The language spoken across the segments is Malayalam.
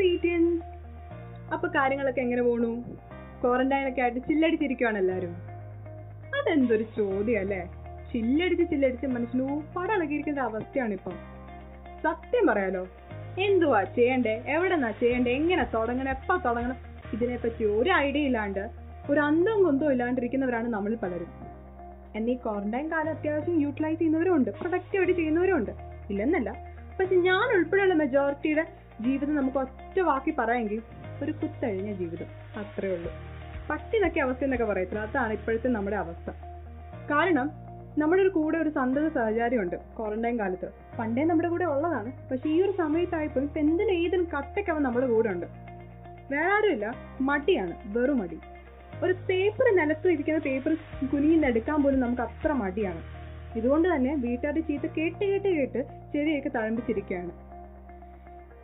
സീറ്റിയൻ അപ്പൊ കാര്യങ്ങളൊക്കെ എങ്ങനെ പോണു? ക്വാറന്റൈൻ ഒക്കെ ആയിട്ട് ചില്ലടിച്ചിരിക്കുവാണ് എല്ലാരും. അതെന്തൊരു ചോദ്യം അല്ലേ? ചില്ലടിച്ച് ചില്ലടിച്ച് മനുഷ്യന് ഇളകിയിരിക്കേണ്ട അവസ്ഥയാണ് ഇപ്പം. സത്യം പറയാലോ എന്തുവാ ചെയ്യണ്ടേ? എവിടെന്നാ ചെയ്യണ്ടേ? എങ്ങനെ തുടങ്ങണം? എപ്പ തുടങ്ങണം? ഇതിനെപ്പറ്റി ഒരു ഐഡിയ ഇല്ലാണ്ട് ഒരു അന്തം കൊന്തവും ഇല്ലാണ്ടിരിക്കുന്നവരാണ് നമ്മൾ പലരും. എന്നീ ക്വാറന്റൈൻ കാലം അത്യാവശ്യം യൂട്ടിലൈസ് ചെയ്യുന്നവരും ഉണ്ട് പ്രൊഡക്റ്റീവായിട്ട് ചെയ്യുന്നവരും ഉണ്ട് ഇല്ലെന്നല്ല. പക്ഷെ ഞാൻ ഉൾപ്പെടെയുള്ള മെജോറിറ്റിയുടെ ജീവിതം നമുക്ക് ഒറ്റ വാക്കി പറയാമെങ്കിൽ ഒരു കുത്തഴിഞ്ഞ ജീവിതം. അത്രേ ഉള്ളൂ. പട്ടി നക്കിയ അവസ്ഥ എന്നൊക്കെ പറയത്തില്ല? അതാണ് ഇപ്പോഴത്തെ നമ്മുടെ അവസ്ഥ. കാരണം നമ്മുടെ ഒരു കൂടെ ഒരു സന്തത സഹചാരിയുണ്ട് ക്വാറന്റൈൻ കാലത്ത്. പണ്ടേ നമ്മുടെ കൂടെ ഉള്ളതാണ്. പക്ഷെ ഈ ഒരു സമയത്തായപ്പോൾ ഇപ്പൊ എന്തിനും ഏതിനും കട്ടയ്ക്ക് അവൻ നമ്മുടെ കൂടെ ഉണ്ട്? വേറെ ആരുമില്ല മടിയാണ്. വെറും മടി. ഒരു പേപ്പർ നിലത്ത് ഇരിക്കുന്ന പേപ്പർ കുനിഞ്ഞെടുക്കാൻ പോലും നമുക്ക് അത്ര മടിയാണ്. ഇതുകൊണ്ട് തന്നെ വീട്ടുകാരുടെ ചീത്ത കേട്ട് കേട്ട് കേട്ട് ചെവിയൊക്കെ തഴമ്പിച്ചിരിക്കുകയാണ്.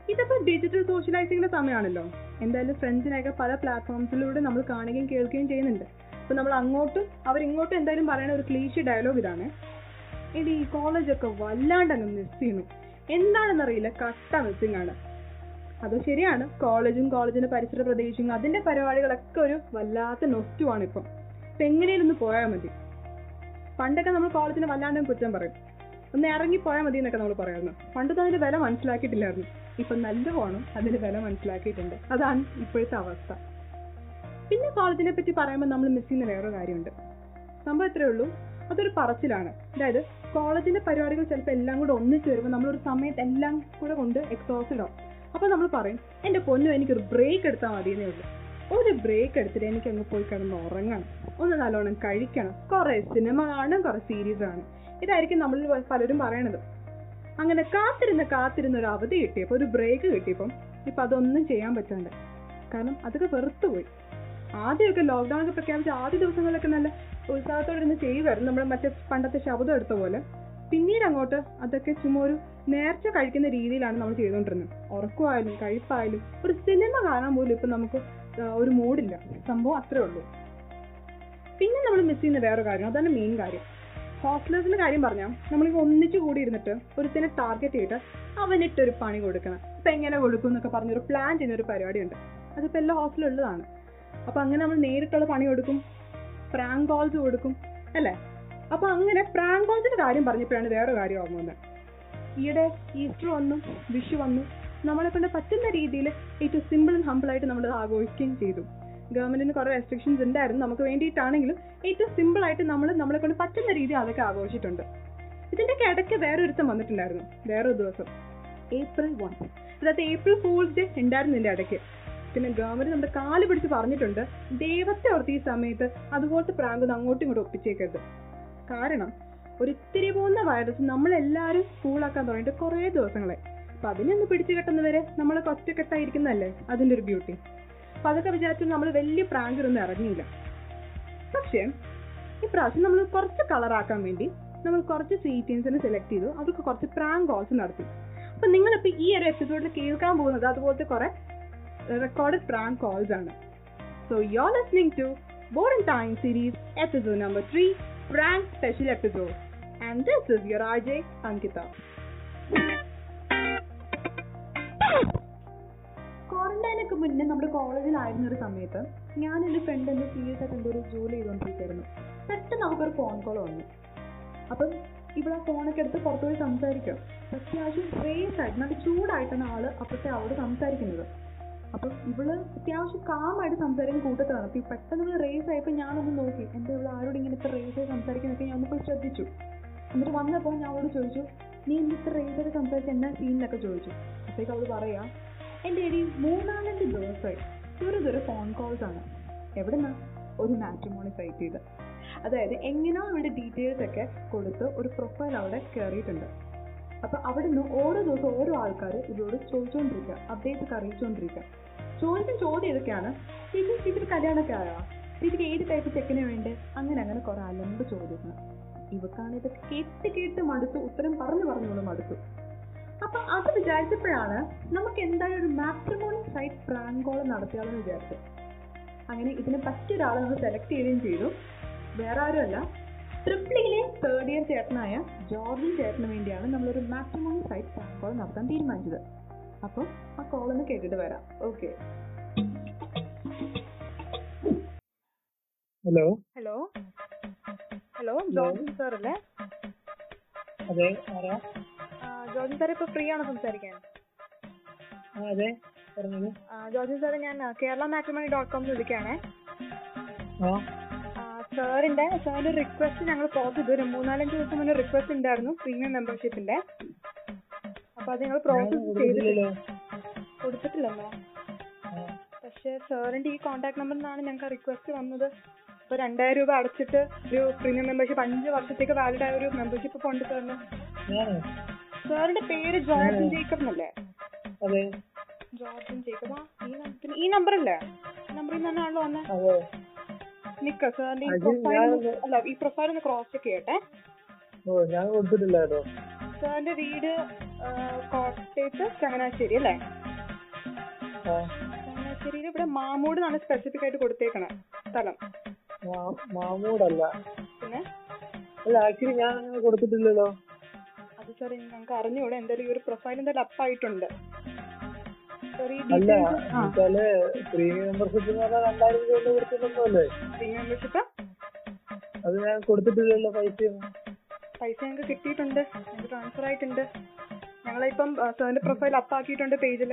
ഇതിപ്പോ ഡിജിറ്റൽ സോഷ്യലൈസിംഗിന്റെ സമയമാണല്ലോ എന്തായാലും ഫ്രണ്ട്സിനെയൊക്കെ പല പ്ലാറ്റ്ഫോംസിലൂടെ നമ്മൾ കാണുകയും കേൾക്കുകയും ചെയ്യുന്നുണ്ട്. അപ്പൊ നമ്മൾ അങ്ങോട്ടും അവരിങ്ങോട്ടും എന്തായാലും പറയുന്ന ഒരു ക്ലീഷി ഡയലോഗ് ഇതാണ്. ഇത് ഈ കോളേജൊക്കെ വല്ലാണ്ട് അങ്ങ് മിസ് ചെയ്യുന്നു. എന്താണെന്നറിയില്ല കട്ട മിസ്സിംഗ് ആണ്. അത് ശരിയാണ്. കോളേജും കോളേജിന്റെ പരിസര പ്രദേശവും അതിന്റെ പരിപാടികളൊക്കെ ഒരു വല്ലാത്ത നൊസ്റ്റുമാണ് ഇപ്പം ഇപ്പൊ എങ്ങനെയൊന്ന് പോയാൽ മതി. പണ്ടൊക്കെ നമ്മൾ കോളേജിനെ വല്ലാണ്ടും കുറ്റം പറയും. ഒന്ന് ഇറങ്ങി പോയാൽ മതി എന്നൊക്കെ നമ്മൾ പറയുന്നു. പണ്ടത്തെ അതിന്റെ വില മനസ്സിലാക്കിയിട്ടില്ലായിരുന്നു. ഇപ്പൊ നല്ല പോണം അതിന്റെ വില മനസ്സിലാക്കിയിട്ടുണ്ട്. അതാണ് ഇപ്പോഴത്തെ അവസ്ഥ. പിന്നെ കോളേജിനെ പറ്റി പറയുമ്പോൾ നമ്മൾ മിസ് ചെയ്യുന്ന വേറൊരു കാര്യമുണ്ട്. സംഭവം എത്രയേ ഉള്ളൂ. അതൊരു പറച്ചിലാണ്. അതായത് കോളേജിന്റെ പരിപാടികൾ ചിലപ്പോൾ എല്ലാം കൂടെ ഒന്നിച്ച് വരുമ്പോൾ നമ്മളൊരു സമയത്ത് എല്ലാം കൂടെ കൊണ്ട് എക്സോസ്റ്റഡ് ആവും. അപ്പൊ നമ്മൾ പറയും എന്റെ പൊന്നു എനിക്കൊരു ബ്രേക്ക് എടുത്താൽ മതിയെന്നേ ഉള്ളൂ. ഒരു ബ്രേക്ക് എടുത്തിട്ട് എനിക്ക് അങ്ങ് പോയി കിടന്ന് ഉറങ്ങണം. ഒന്ന് നല്ലോണം കഴിക്കണം. കുറെ സിനിമ കാണണം കുറെ സീരീസ് കാണും ഇതായിരിക്കും നമ്മളിൽ പലരും പറയണത്. അങ്ങനെ കാത്തിരുന്ന് കാത്തിരുന്ന് ഒരു അവധി കിട്ടിയപ്പോൾ ഒരു ബ്രേക്ക് കിട്ടിയപ്പം ഇപ്പം അതൊന്നും ചെയ്യാൻ പറ്റാണ്ട് കാരണം അതൊക്കെ വെറുത്തുപോയി. ആദ്യമൊക്കെ ലോക്ക്ഡൗൺ പ്രഖ്യാപിച്ച ആദ്യ ദിവസങ്ങളിലൊക്കെ നല്ല ഉത്സാഹത്തോടെ ഇരുന്ന് ചെയ്യുമായിരുന്നു നമ്മൾ മറ്റേ പണ്ടത്തെ ശബ്ദം എടുത്ത പോലെ. പിന്നീട് അങ്ങോട്ട് അതൊക്കെ ചുമ്മാ ഒരു നേർച്ച കഴിക്കുന്ന രീതിയിലാണ് നമ്മൾ ചെയ്തുകൊണ്ടിരുന്നത്. ഉറക്കമായാലും കഴിപ്പായാലും ഒരു സിനിമ കാണാൻ പോലും ഇപ്പം നമുക്ക് ഒരു മൂഡില്ല സംഭവം അത്രേ ഉള്ളൂ. പിന്നെ നമ്മൾ മിസ് ചെയ്യുന്ന വേറെ കാര്യം അതാണ് മെയിൻ കാര്യം. ഹോസ്റ്റലേഴ്സിന്റെ കാര്യം പറഞ്ഞാൽ നമ്മൾ ഒന്നിച്ചു കൂടി ഇരുന്നിട്ട് ഒരുത്തിനെ ടാർഗറ്റ് ചെയ്തിട്ട് അവനിട്ടൊരു പണി കൊടുക്കണം. ഇപ്പം എങ്ങനെ കൊടുക്കും എന്നൊക്കെ പറഞ്ഞൊരു പ്ലാൻ ചെയ്യുന്ന ഒരു പരിപാടിയുണ്ട്. അതിപ്പോ എല്ലാ ഹോസ്റ്റലും ഉള്ളതാണ്. അപ്പൊ അങ്ങനെ നമ്മൾ നേരിട്ടുള്ള പണി കൊടുക്കും പ്രാങ്ക് കോൾസ് കൊടുക്കും അല്ലേ? അപ്പോൾ അങ്ങനെ പ്രാങ്ക് കോൾസിന്റെ കാര്യം പറഞ്ഞപ്പോഴാണ് വേറെ കാര്യം ഓർമ്മ ഈയിടെ ഈസ്റ്റർ വന്നു വിഷു വന്നു നമ്മളെ കൊണ്ട് പറ്റുന്ന രീതിയിൽ ഏറ്റവും ഹമ്പിൾ ആയിട്ട് നമ്മൾ ആഘോഷിക്കുകയും ചെയ്തു. ഗവൺമെന്റിന് കുറെ റെസ്ട്രിക്ഷൻസ് ഉണ്ടായിരുന്നു. നമുക്ക് വേണ്ടിയിട്ടാണെങ്കിലും ഏറ്റവും സിമ്പിൾ ആയിട്ട് നമ്മൾ നമ്മളെ കൊണ്ട് പറ്റുന്ന രീതി അതൊക്കെ ആഘോഷിച്ചിട്ടുണ്ട്. ഇതിന്റെ ഇടയ്ക്ക് വേറെ ഒരുത്തം വന്നിട്ടുണ്ടായിരുന്നു. വേറെ ഒരു ദിവസം. ഏപ്രിൽ വൺ അതായത് ഏപ്രിൽ ഫൂൾസ് ഡേ ഉണ്ടായിരുന്നു ഇതിന്റെ ഇടയ്ക്ക്. പിന്നെ ഗവൺമെന്റ് നമ്മുടെ കാൽ പിടിച്ച് പറഞ്ഞിട്ടുണ്ട് ദൈവത്തെ ഓർത്ത് ഈ സമയത്ത് അതുപോലത്തെ പ്രാങ്ക് അങ്ങോട്ടും ഇങ്ങോട്ടും ഒപ്പിച്ചേക്കരുത്. കാരണം ഒരു ഇത്തിരി പോകുന്ന വൈറസ് നമ്മളെല്ലാവരും സ്കൂളാക്കാൻ തുടങ്ങിയിട്ട് കുറേ ദിവസങ്ങളെ അപ്പൊ അതിനൊന്ന് പിടിച്ചു കെട്ടുന്നവരെ നമ്മളൊക്കെ ഒറ്റക്കെട്ടായിരിക്കുന്നതല്ലേ? അതിന്റെ ഒരു ബ്യൂട്ടി അപ്പൊ അതൊക്കെ വിചാരിച്ചു നമ്മൾ വലിയ പ്രാങ്കിലൊന്നും ഇറങ്ങിയില്ല. പക്ഷേ ഇപ്രാവശ്യം നമ്മൾ കുറച്ച് കളറാക്കാൻ വേണ്ടി നമ്മൾ കുറച്ച് സീറ്റീൻസിനെ സെലക്ട് ചെയ്തു. അവർക്ക് കുറച്ച് പ്രാങ്ക് കോൾസ് നടത്തി. അപ്പൊ നിങ്ങളിപ്പോ ഈ ഒരു എപ്പിസോഡിൽ കേൾക്കാൻ പോകുന്നത് അതുപോലത്തെ കുറെ റെക്കോർഡ് പ്രാങ്ക് കോൾസ് ആണ്. So you are listening to boredom time series episode number three prank special episode and this is your RJ Ankita ക്വാറന്റൈനൊക്കെ മുന്നേ നമ്മുടെ കോളേജിലായിരുന്ന ഒരു സമയത്ത് ഞാൻ എന്റെ ഫ്രണ്ട് എന്റെ സി എസ് ആയിട്ട് എന്തോ ഒരു ജോലി ചെയ്തുകൊണ്ടിരിക്കുകയായിരുന്നു പെട്ടെന്ന് നമുക്കൊരു ഫോൺ കോൾ വന്നു. അപ്പം ഇവിടെ ഫോണൊക്കെ എടുത്ത് പുറത്തുപോയി സംസാരിക്കാം. അത്യാവശ്യം റേസ് ആയിട്ട് നല്ല ചൂടായിട്ടാണ് ആൾ അപ്പോഴത്തെ അവളോട് സംസാരിക്കുന്നത്. അപ്പം ഇവൾ അത്യാവശ്യം കാമായിട്ട് സംസാരിക്കുന്ന കൂട്ടത്തിലാണ്. അപ്പം പെട്ടെന്ന് ഇവൾ റേസ് ആയപ്പോൾ ഞാനൊന്ന് നോക്കി. എന്റെ ഇവിടെ ആരോട് ഇങ്ങനെ ഇത്ര റേസ് ആയി സംസാരിക്കുന്നൊക്കെ ഞാൻ ഒന്ന് പോയി ശ്രദ്ധിച്ചു. എന്നിട്ട് വന്നപ്പോൾ ഞാൻ അവളോട് ചോദിച്ചു നീ എന്ത് ഇത്ര റേസ് ആയിട്ട് സംസാരിച്ച എന്നാ സീനിലൊക്കെ ചോദിച്ചു. അപ്പോഴേക്കും അവൾ പറയാ എന്റെ ഇടയിൽ മൂന്നാലഞ്ച് ദിവസമായി ഒരു ചെറു ഫോൺ കോൾസ് ആണ്. എവിടെന്നാ? ഒരു മാട്രിമോണി സൈറ്റ് ചെയ്ത് അതായത് എങ്ങനെയോ അവരുടെ ഡീറ്റെയിൽസ് ഒക്കെ കൊടുത്ത് ഒരു പ്രൊഫൈൽ അവിടെ കയറിയിട്ടുണ്ട് അപ്പോൾ അവിടെ നിന്ന് ഓരോ ദിവസം ഓരോ ആൾക്കാർ ഇതോട് ചോദിച്ചുകൊണ്ടിരിക്കുക അപ്ഡേറ്റ്സ് അറിയിച്ചുകൊണ്ടിരിക്കുക ചോദിക്കുന്ന ചോദ്യം ഇതൊക്കെയാണ് ചേച്ചി ചേച്ചി കല്യാണമൊക്കെ ആയോ? ചേച്ചിക്ക് ഏത് ടൈപ്പ് ചെക്കിനെ വേണ്ടേ? അങ്ങനെ അങ്ങനെ കുറെ അലമ്പ് ചോദ്യങ്ങൾ. ഇവക്കാണ് ഇതൊക്കെ കേട്ട് കേട്ട് മടുത്തു ഉത്തരം പറഞ്ഞു പറഞ്ഞോളൂ മടുത്തു. അപ്പൊ അത് വിചാരിച്ചപ്പോഴാണ് നമുക്ക് എന്തായാലും ഒരു മാട്രിമോണി സൈറ്റ് കോൾ നടത്തിയാലെന്ന് വിചാരിച്ചു അങ്ങനെ ഇതിന് പറ്റിയ ഒരാളെ നമ്മൾ സെലക്ട് ചെയ്യുകയും ചെയ്തു. വേറെ ആരുമല്ല. ട്രിപ്ലിയിലെ തേർഡ് ഇയർ ചേട്ടനായ ജോർജിൻ ചേട്ടന് വേണ്ടിയാണ് നമ്മളൊരു മാട്രിമോണി സൈറ്റ് കോൾ നടത്താൻ തീരുമാനിച്ചത്. അപ്പോൾ ആ കോൾ ഒന്ന് കേട്ടിട്ട് വരാം. Okay hello hello hello Georgin sir അല്ലേ? അതെ ആരാ? ആ, ജോർജൻ സാർ ഇപ്പൊ ഫ്രീ ആണോ സംസാരിക്കാൻ അതെ. പറഞ്ഞത് ആ, സാർ ഞാൻ കേരള മാട്രിമണി ഡോട്ട് കോം വിളിക്കുകയാണേ. സാറിന്റെ സാറിന്റെ റിക്വസ്റ്റ് ഞങ്ങൾ പോസ് ചെയ്തു. ഒരു മൂന്നാലഞ്ച് ദിവസം മുന്നേ റിക്വസ്റ്റ് ഉണ്ടായിരുന്നു പ്രീമിയം മെമ്പർഷിപ്പിന്റെ അപ്പൊ അത് ഞങ്ങൾ പ്രോസസ് ചെയ്തിട്ടില്ല. കൊടുത്തിട്ടില്ലല്ലോ പക്ഷെ സാറിന്റെ ഈ കോൺടാക്ട് നമ്പറിൽ നിന്നാണ് ഞങ്ങൾക്ക് റിക്വസ്റ്റ് വന്നത്. ഇപ്പൊ രണ്ടായിരം രൂപ അടച്ചിട്ട് ഒരു പ്രീമിയം മെമ്പർഷിപ്പ് അഞ്ച് വർഷത്തേക്ക് വാലിഡ് ആയ ഒരു മെമ്പർഷിപ്പ് കൊണ്ട് തരണം സാറിന്റെ പേര് ജോർജൻ ജേക്കബ് എന്നല്ലേ? ജോർജൻ ജേക്കബ്. ഈ നമ്പർ അല്ലേ നമ്പറിൽ നിന്നാണല്ലോ വന്നെ. നിക്ക സാറിന്റെ ഈ പ്രൊഫൈൽ അല്ല ഈ പ്രൊഫൈൽ ഒന്ന് ക്രോസ് ചെക്ക് ചെയ്യട്ടെ. ഞാൻ കൊടുത്തിട്ടില്ല കേട്ടോ സാറിന്റെ വീട് കോട്ടയത്ത് ചങ്ങനാശ്ശേരി അല്ലേ? ചങ്ങനാശ്ശേരിയിൽ ഇവിടെ മാമൂട് എന്നാണ് സ്പെസിഫിക് ആയിട്ട് കൊടുത്തേക്കണേ സ്ഥലം. മാമൂടല്ല. പിന്നെ? അല്ല ആക്ച്വലി ഞാൻ അങ്ങനെ കൊടുത്തിട്ടില്ലല്ലോ. അത് സാർ ഞങ്ങൾക്ക് അറിഞ്ഞൂടെ. എന്തായാലും ഈ ഒരു പ്രൊഫൈൽ എന്തായാലും അപ്പ് ആയിട്ടുണ്ട്. അല്ല ഡീറ്റെയിൽസ് ആ. എന്നുവെച്ചാൽ പ്രീമിയം മെമ്പർഷിപ്പ് എന്ന് പറഞ്ഞാൽ രണ്ടായിരം രൂപ കൊടുത്തിട്ടുണ്ടല്ലേ പ്രീമിയം മെമ്പർഷിപ്പ് അത് ഞാൻ കൊടുത്തിട്ടില്ലല്ലോ പൈസ. പൈസ ഞങ്ങൾക്ക് കിട്ടിയിട്ടുണ്ട്. ഞങ്ങൾക്ക് ട്രാൻസ്ഫർ ആയിട്ടുണ്ട്. ഞങ്ങളിപ്പം സാറിന്റെ പ്രൊഫൈൽ അപ്പ് ആക്കിയിട്ടുണ്ട് പേജിൽ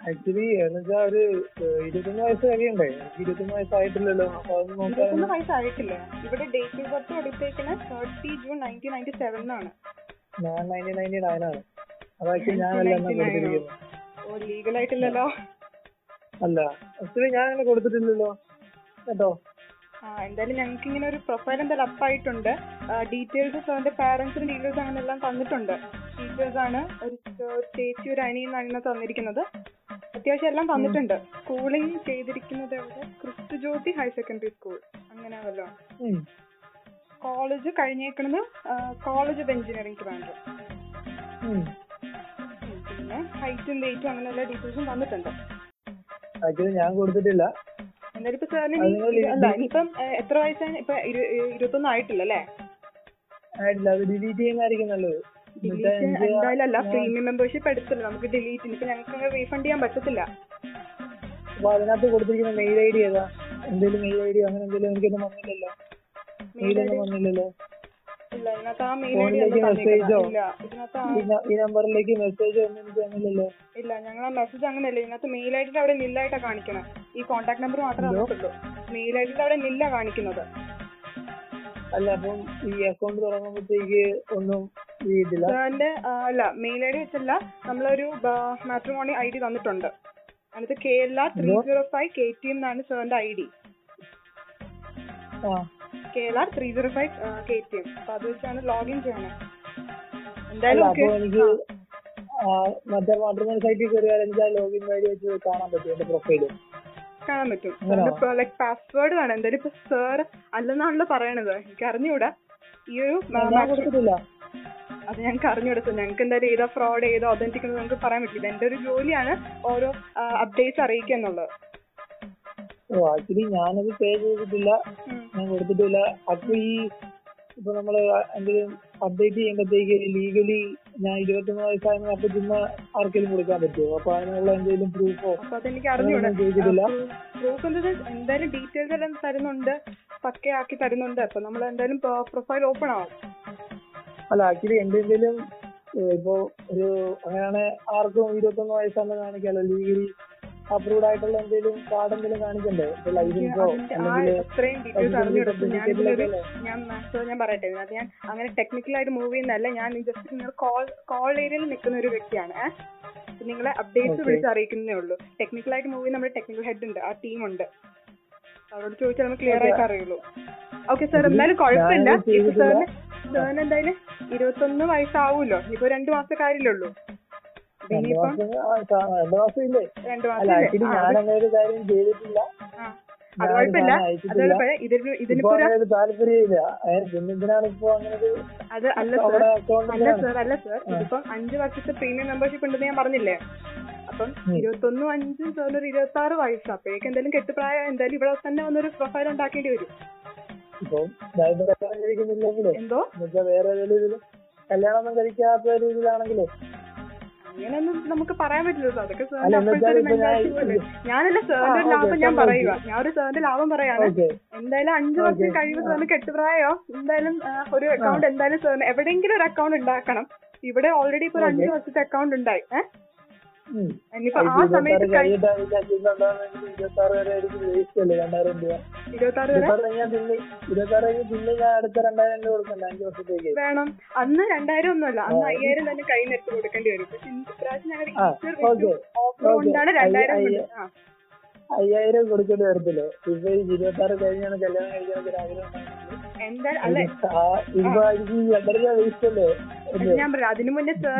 ആക്ച്വലി എന്നുവെച്ചാ ഒരു ഏഹ്, ഇരുപത്തൊന്ന് വയസ്സ് കഴിയണ്ടേ? എനിക്ക് ഇരുപത്തൊന്ന് വയസ്സായിട്ടില്ലല്ലോ. അപ്പൊ അത് നോക്കാൻ ഇരുപത്തൊന്ന് വയസ്സായിട്ടില്ല. ഇവിടെ ഡേറ്റ് ഓഫ് ബർത്ത് കൊടുത്തേക്കുന്നത് thirty June nineteen ninety seven ആണ് ഞാൻ നയന്റീൻ നയന്റി നയൻ ആണ് അത് ആക്ച്വലി ഞാനല്ല എന്നാ 1999 കൊടുത്തിരിക്കുന്നത്. ഓ. ലീഗൽ ആയിട്ടില്ലല്ലോ. അല്ല ആക്ച്വലി ഞാൻ അങ്ങനെ കൊടുത്തിട്ടില്ലല്ലോ. കേട്ടോ? ആ എന്തായാലും ഞങ്ങൾക്ക് ഇങ്ങനെ ഒരു പ്രൊഫൈൽ എന്തായാലും അപ്പായിട്ടുണ്ട് ഡീറ്റെയിൽസ് സാറിന്റെ പാരന്റ്സിന് ഡീറ്റെയിൽസ് അങ്ങനെ എല്ലാം തന്നിട്ടുണ്ട്. ടീച്ചേഴ്സ് ആണ് ഒരു ചേച്ചി ഒരു അനിയെന്നാണ് ഇന്ന് തന്നിരിക്കുന്നത്. അത്യാവശ്യം എല്ലാം തന്നിട്ടുണ്ട്. സ്കൂളിംഗ് ചെയ്തിരിക്കുന്നത് എവിടെ? ക്രിസ്തു ജ്യോതി ഹയർ സെക്കൻഡറി സ്കൂൾ അങ്ങനെ വല്ലോ. കോളേജ് കഴിഞ്ഞേക്കണത് കോളേജ് ഓഫ് എഞ്ചിനീയറിംഗ് ട്രിവാൻഡ്രം പിന്നെ ഹൈറ്റും വെയിറ്റും അങ്ങനെ എല്ലാ ഡീറ്റെയിൽസും വന്നിട്ടുണ്ട്. ഞാൻ കൊടുത്തിട്ടില്ല. എന്തായാലും ഇപ്പൊ സാറിന് അല്ല ഇനിയിപ്പം എത്ര വയസ്സാണ്? ഇപ്പൊ ഇരു- ഇരുപത്തൊന്നും ആയിട്ടില്ല അല്ലേ ആയിട്ടില്ല അത് ഡിലീറ്റ് ചെയ്യുന്നതായിരിക്കും നല്ലത്. ഡിലീറ്റ് എന്തായാലും അല്ല പ്രീമിയം മെമ്പർഷിപ്പ് എടുത്തില്ല നമുക്ക് ഡിലീറ്റ് ഇനിയിപ്പോ ഞങ്ങൾക്ക് റീഫണ്ട് ചെയ്യാൻ പറ്റത്തില്ല. അപ്പൊ അതിനകത്ത് കൊടുത്തിരിക്കുന്ന മെയിൽ ഐ ഡി ഏതാ? എന്തെങ്കിലും മെയിൽ ഐ ഡി അങ്ങനെ എന്തെങ്കിലും എനിക്കൊന്നും വന്നില്ലല്ലോ. മെയിലൊന്നും വന്നില്ലല്ലോ ഫോണിലേക്ക് മെസ്സേജോ? ഈ നമ്പറിലേക്ക് മെസ്സേജ് ഒന്നും എനിക്ക് വന്നില്ലല്ലോ ഇല്ല ഞങ്ങളെ മെസ്സേജ് അങ്ങനെയല്ല. ഇതിനകത്ത് മെയിൽ അവിടെ നില്ലായിട്ടാ കാണിക്കണം. ഈ കോൺടാക്ട് നമ്പർ മാത്രമേ മെയിൽ അവിടെ നില്ല കാണിക്കുന്നത്. അല്ല അപ്പം ഈ അക്കൗണ്ട് തുടങ്ങുമ്പോഴത്തേക്ക് ഒന്നും ചെയ്തില്ല എന്റെ അല്ല മെയിൽ ഐ ഡി വെച്ചല്ല. നമ്മളൊരു മാട്രിമോണി ഐ ഡി തന്നിട്ടുണ്ട്. അതിനകത്ത് K L R three? Zero five K T M എന്നാണ് സാറിന്റെ ഐ ഡി. ആ. K L R three zero five K T M അപ്പൊ അത് വെച്ചാണ് ലോഗിൻ ചെയ്യണം. എന്തായാലും. എനിക്ക് മറ്റേ മാട്രിമോണി സൈറ്റിൽ കയറിയാൽ എനിക്ക് ലോഗിൻ വെച്ച് കാണാൻ പറ്റും എന്റെ പ്രൊഫൈൽ കാണാൻ പറ്റും? ലൈക് പാസ്വേഡ് വേണം. എന്തായാലും ഇപ്പൊ സാർ അല്ലെന്നാണല്ലോ പറയണത്. എനിക്ക് അറിഞ്ഞൂടാ. ഈ ഒരു അത് ഞങ്ങൾക്ക് അറിഞ്ഞൂടാ. സാർ ഞങ്ങൾക്ക് എന്തായാലും ഏതാ ഫ്രോഡ് ഏതാ ഒതന്റിക് എന്ന് നമുക്ക് പറയാൻ പറ്റില്ല. എന്റെ ഒരു ജോലിയാണ് ഓരോ അപ്ഡേറ്റ്സ് അറിയിക്കുക എന്നുള്ളത്. ഓ ആക്ച്വലി ഞാനത് പേ ചെയ്തിട്ടില്ല. ഞാൻ കൊടുത്തിട്ടില്ല. അപ്പൊ ഈ ഇപ്പൊ നമ്മൾ എന്തെങ്കിലും അപ്ഡേറ്റ് ചെയ്യുമ്പത്തേക്ക് ലീഗലി ഞാൻ ഇരുപത്തൊന്ന് വയസ്സായെന്ന് അപ്പൊ ചുമ്മാ ആർക്കെങ്കിലും കൊടുക്കാൻ പറ്റുമോ അപ്പൊ അതിനുള്ള എന്തെങ്കിലും പ്രൂഫോ അതെനിക്ക് അറിഞ്ഞൂടാ. പ്രൂഫ് എന്താ എന്തായാലും ഡീറ്റെയിൽസ് എല്ലാം തരുന്നുണ്ട്. പക്കയാക്കി തരുന്നുണ്ട്. അപ്പൊ നമ്മൾ എന്തായാലും പ്രൊഫൈൽ ഓപ്പൺ ആവും. അല്ല ആക്ച്വലി എന്റെ എന്തെങ്കിലും ഇപ്പൊ ഒരു അങ്ങനെയാണ് ആർക്കും ഇരുപത്തൊന്ന് വയസ്സാണെന്ന് കാണിക്കാലോ? ലീഗലി അപ്രൂവ്ഡ് ആയിട്ടുള്ള എന്തെങ്കിലും കാർഡ് എന്തെങ്കിലും കാണിക്കണ്ടേ? ലൈസൻസോ ഞാൻ പറയട്ടെ. ഇതിനകത്ത് ഞാൻ അങ്ങനെ ടെക്നിക്കലായിട്ട് മൂവ് ചെയ്യുന്നതല്ല. ഞാൻ ജസ്റ്റ് നിങ്ങൾ കോൾ കോൾ ഏരിയയിൽ നിൽക്കുന്ന ഒരു വ്യക്തിയാണ്. നിങ്ങളെ അപ്ഡേറ്റ്സ് Okay. വിളിച്ച് അറിയിക്കുന്നേ ഉള്ളൂ. ടെക്നിക്കലായിട്ട് മൂവ് ചെയ്യുന്ന നമ്മുടെ ടെക്നിക്കൽ ഹെഡ് ഉണ്ട്. ആ ടീം ഉണ്ട്. അവരോട് ചോദിച്ചാൽ നമുക്ക് ക്ലിയർ ആയിട്ട് അറിയുള്ളൂ. ഓക്കെ സാർ എന്തായാലും കുഴപ്പമില്ല. സാറിന് സാറിന് എന്തായാലും ഇരുപത്തൊന്ന് വയസ്സാവൂല്ലോ. ഇനിയിപ്പോ രണ്ടു മാസത്തെ കാര്യമില്ലുള്ളൂ രണ്ടു മാസം ആ, സ- മാസം ഇല്ലേ അല്ല ആക്ച്വലി ഞാൻ അങ്ങനെ ഒരു കാര്യം ചെയ്തിട്ടില്ല. അത് കുഴപ്പമില്ല. സാധനം അത് അയച്ചിട്ടില്ല. കുഴപ്പമില്ല ഇതിന് ഇപ്പൊ അങ്ങനെ താല്പര്യമില്ല ഇപ്പൊ അത് അല്ല സാർ. അല്ല സർ അല്ല സാർ. ഇതിപ്പം അഞ്ച് വർഷത്തെ പ്രീമിയം മെമ്പർഷിപ്പ് ഉണ്ടെന്ന് ഞാൻ പറഞ്ഞില്ലേ? അപ്പം. ഇരുപത്തൊന്നും അഞ്ചും സാറിന് ഒരു ഇരുപത്തി ആറ് വയസ്സ് അപ്പോഴേക്ക് എന്തായാലും കെട്ടുപ്രായം എന്തായാലും ഇവിടെ തന്നെ വന്നൊരു പ്രൊഫൈൽ ഉണ്ടാക്കേണ്ടി വരും. എന്തോ? വേറെ കല്യാണം ഒന്നും കഴിക്കാത്ത രീതിയിലാണെങ്കിലേ? അങ്ങനെയൊന്നും നമുക്ക് പറയാൻ പറ്റില്ല അതൊക്കെ അല്ല, സാറിന്റെ അപ്പോഴത്തെ mentality പോലെ. ഞാനല്ല സാറിന്റെ ലാഭം ഞാൻ. പറയുക ഞാൻ ഒരു സാറിന്റെ ലാഭം പറയാണ് എന്തായാലും അഞ്ചു വർഷം. കഴിയുമ്പോൾ സാറിന് കെട്ടുപ്രായോ? എന്തായാലും ഒരു അക്കൗണ്ട് എന്തായാലും സാറിന് എവിടെയെങ്കിലും ഒരു അക്കൗണ്ട് ഉണ്ടാക്കണം. ഇവിടെ ഓൾറെഡി ഇപ്പൊ ഒരു അഞ്ചു വർഷത്തെ അക്കൗണ്ട് ഉണ്ടായി. ഏഹ് ഉം. ഇരുപത്താറ് അതിന്റെ അക്കൗണ്ട് ഉണ്ടാകുന്നെങ്കിൽ ഇരുപത്താറ് വരെ ആയിരിക്കും അല്ലേ? രണ്ടായിരം രൂപ. ഇരുപത്താറ് കഴിഞ്ഞാൽ പിന്നെ ഇരുപത്താറ് കഴിഞ്ഞ് പിന്നെ ഞാൻ അടുത്ത രണ്ടായിരം രൂപ കൊടുക്കണ്ട. അഞ്ച് വർഷത്തേക്ക്. വേണം. അന്ന് രണ്ടായിരം അന്ന് അയ്യ- രണ്ടായിരം അയ്യ- അയ്യായിരം കൊടുക്കേണ്ടി വരത്തില്ലേ? ഇപ്പൊ ഇരുപത്താറ് കഴിഞ്ഞാണ് കല്യാണം കഴിക്കാനൊക്കെ ഇപ്പൊ എനിക്ക് രണ്ടര രൂപ വേസ്റ്റ് അല്ലേ അല്ലേ? സാറിന്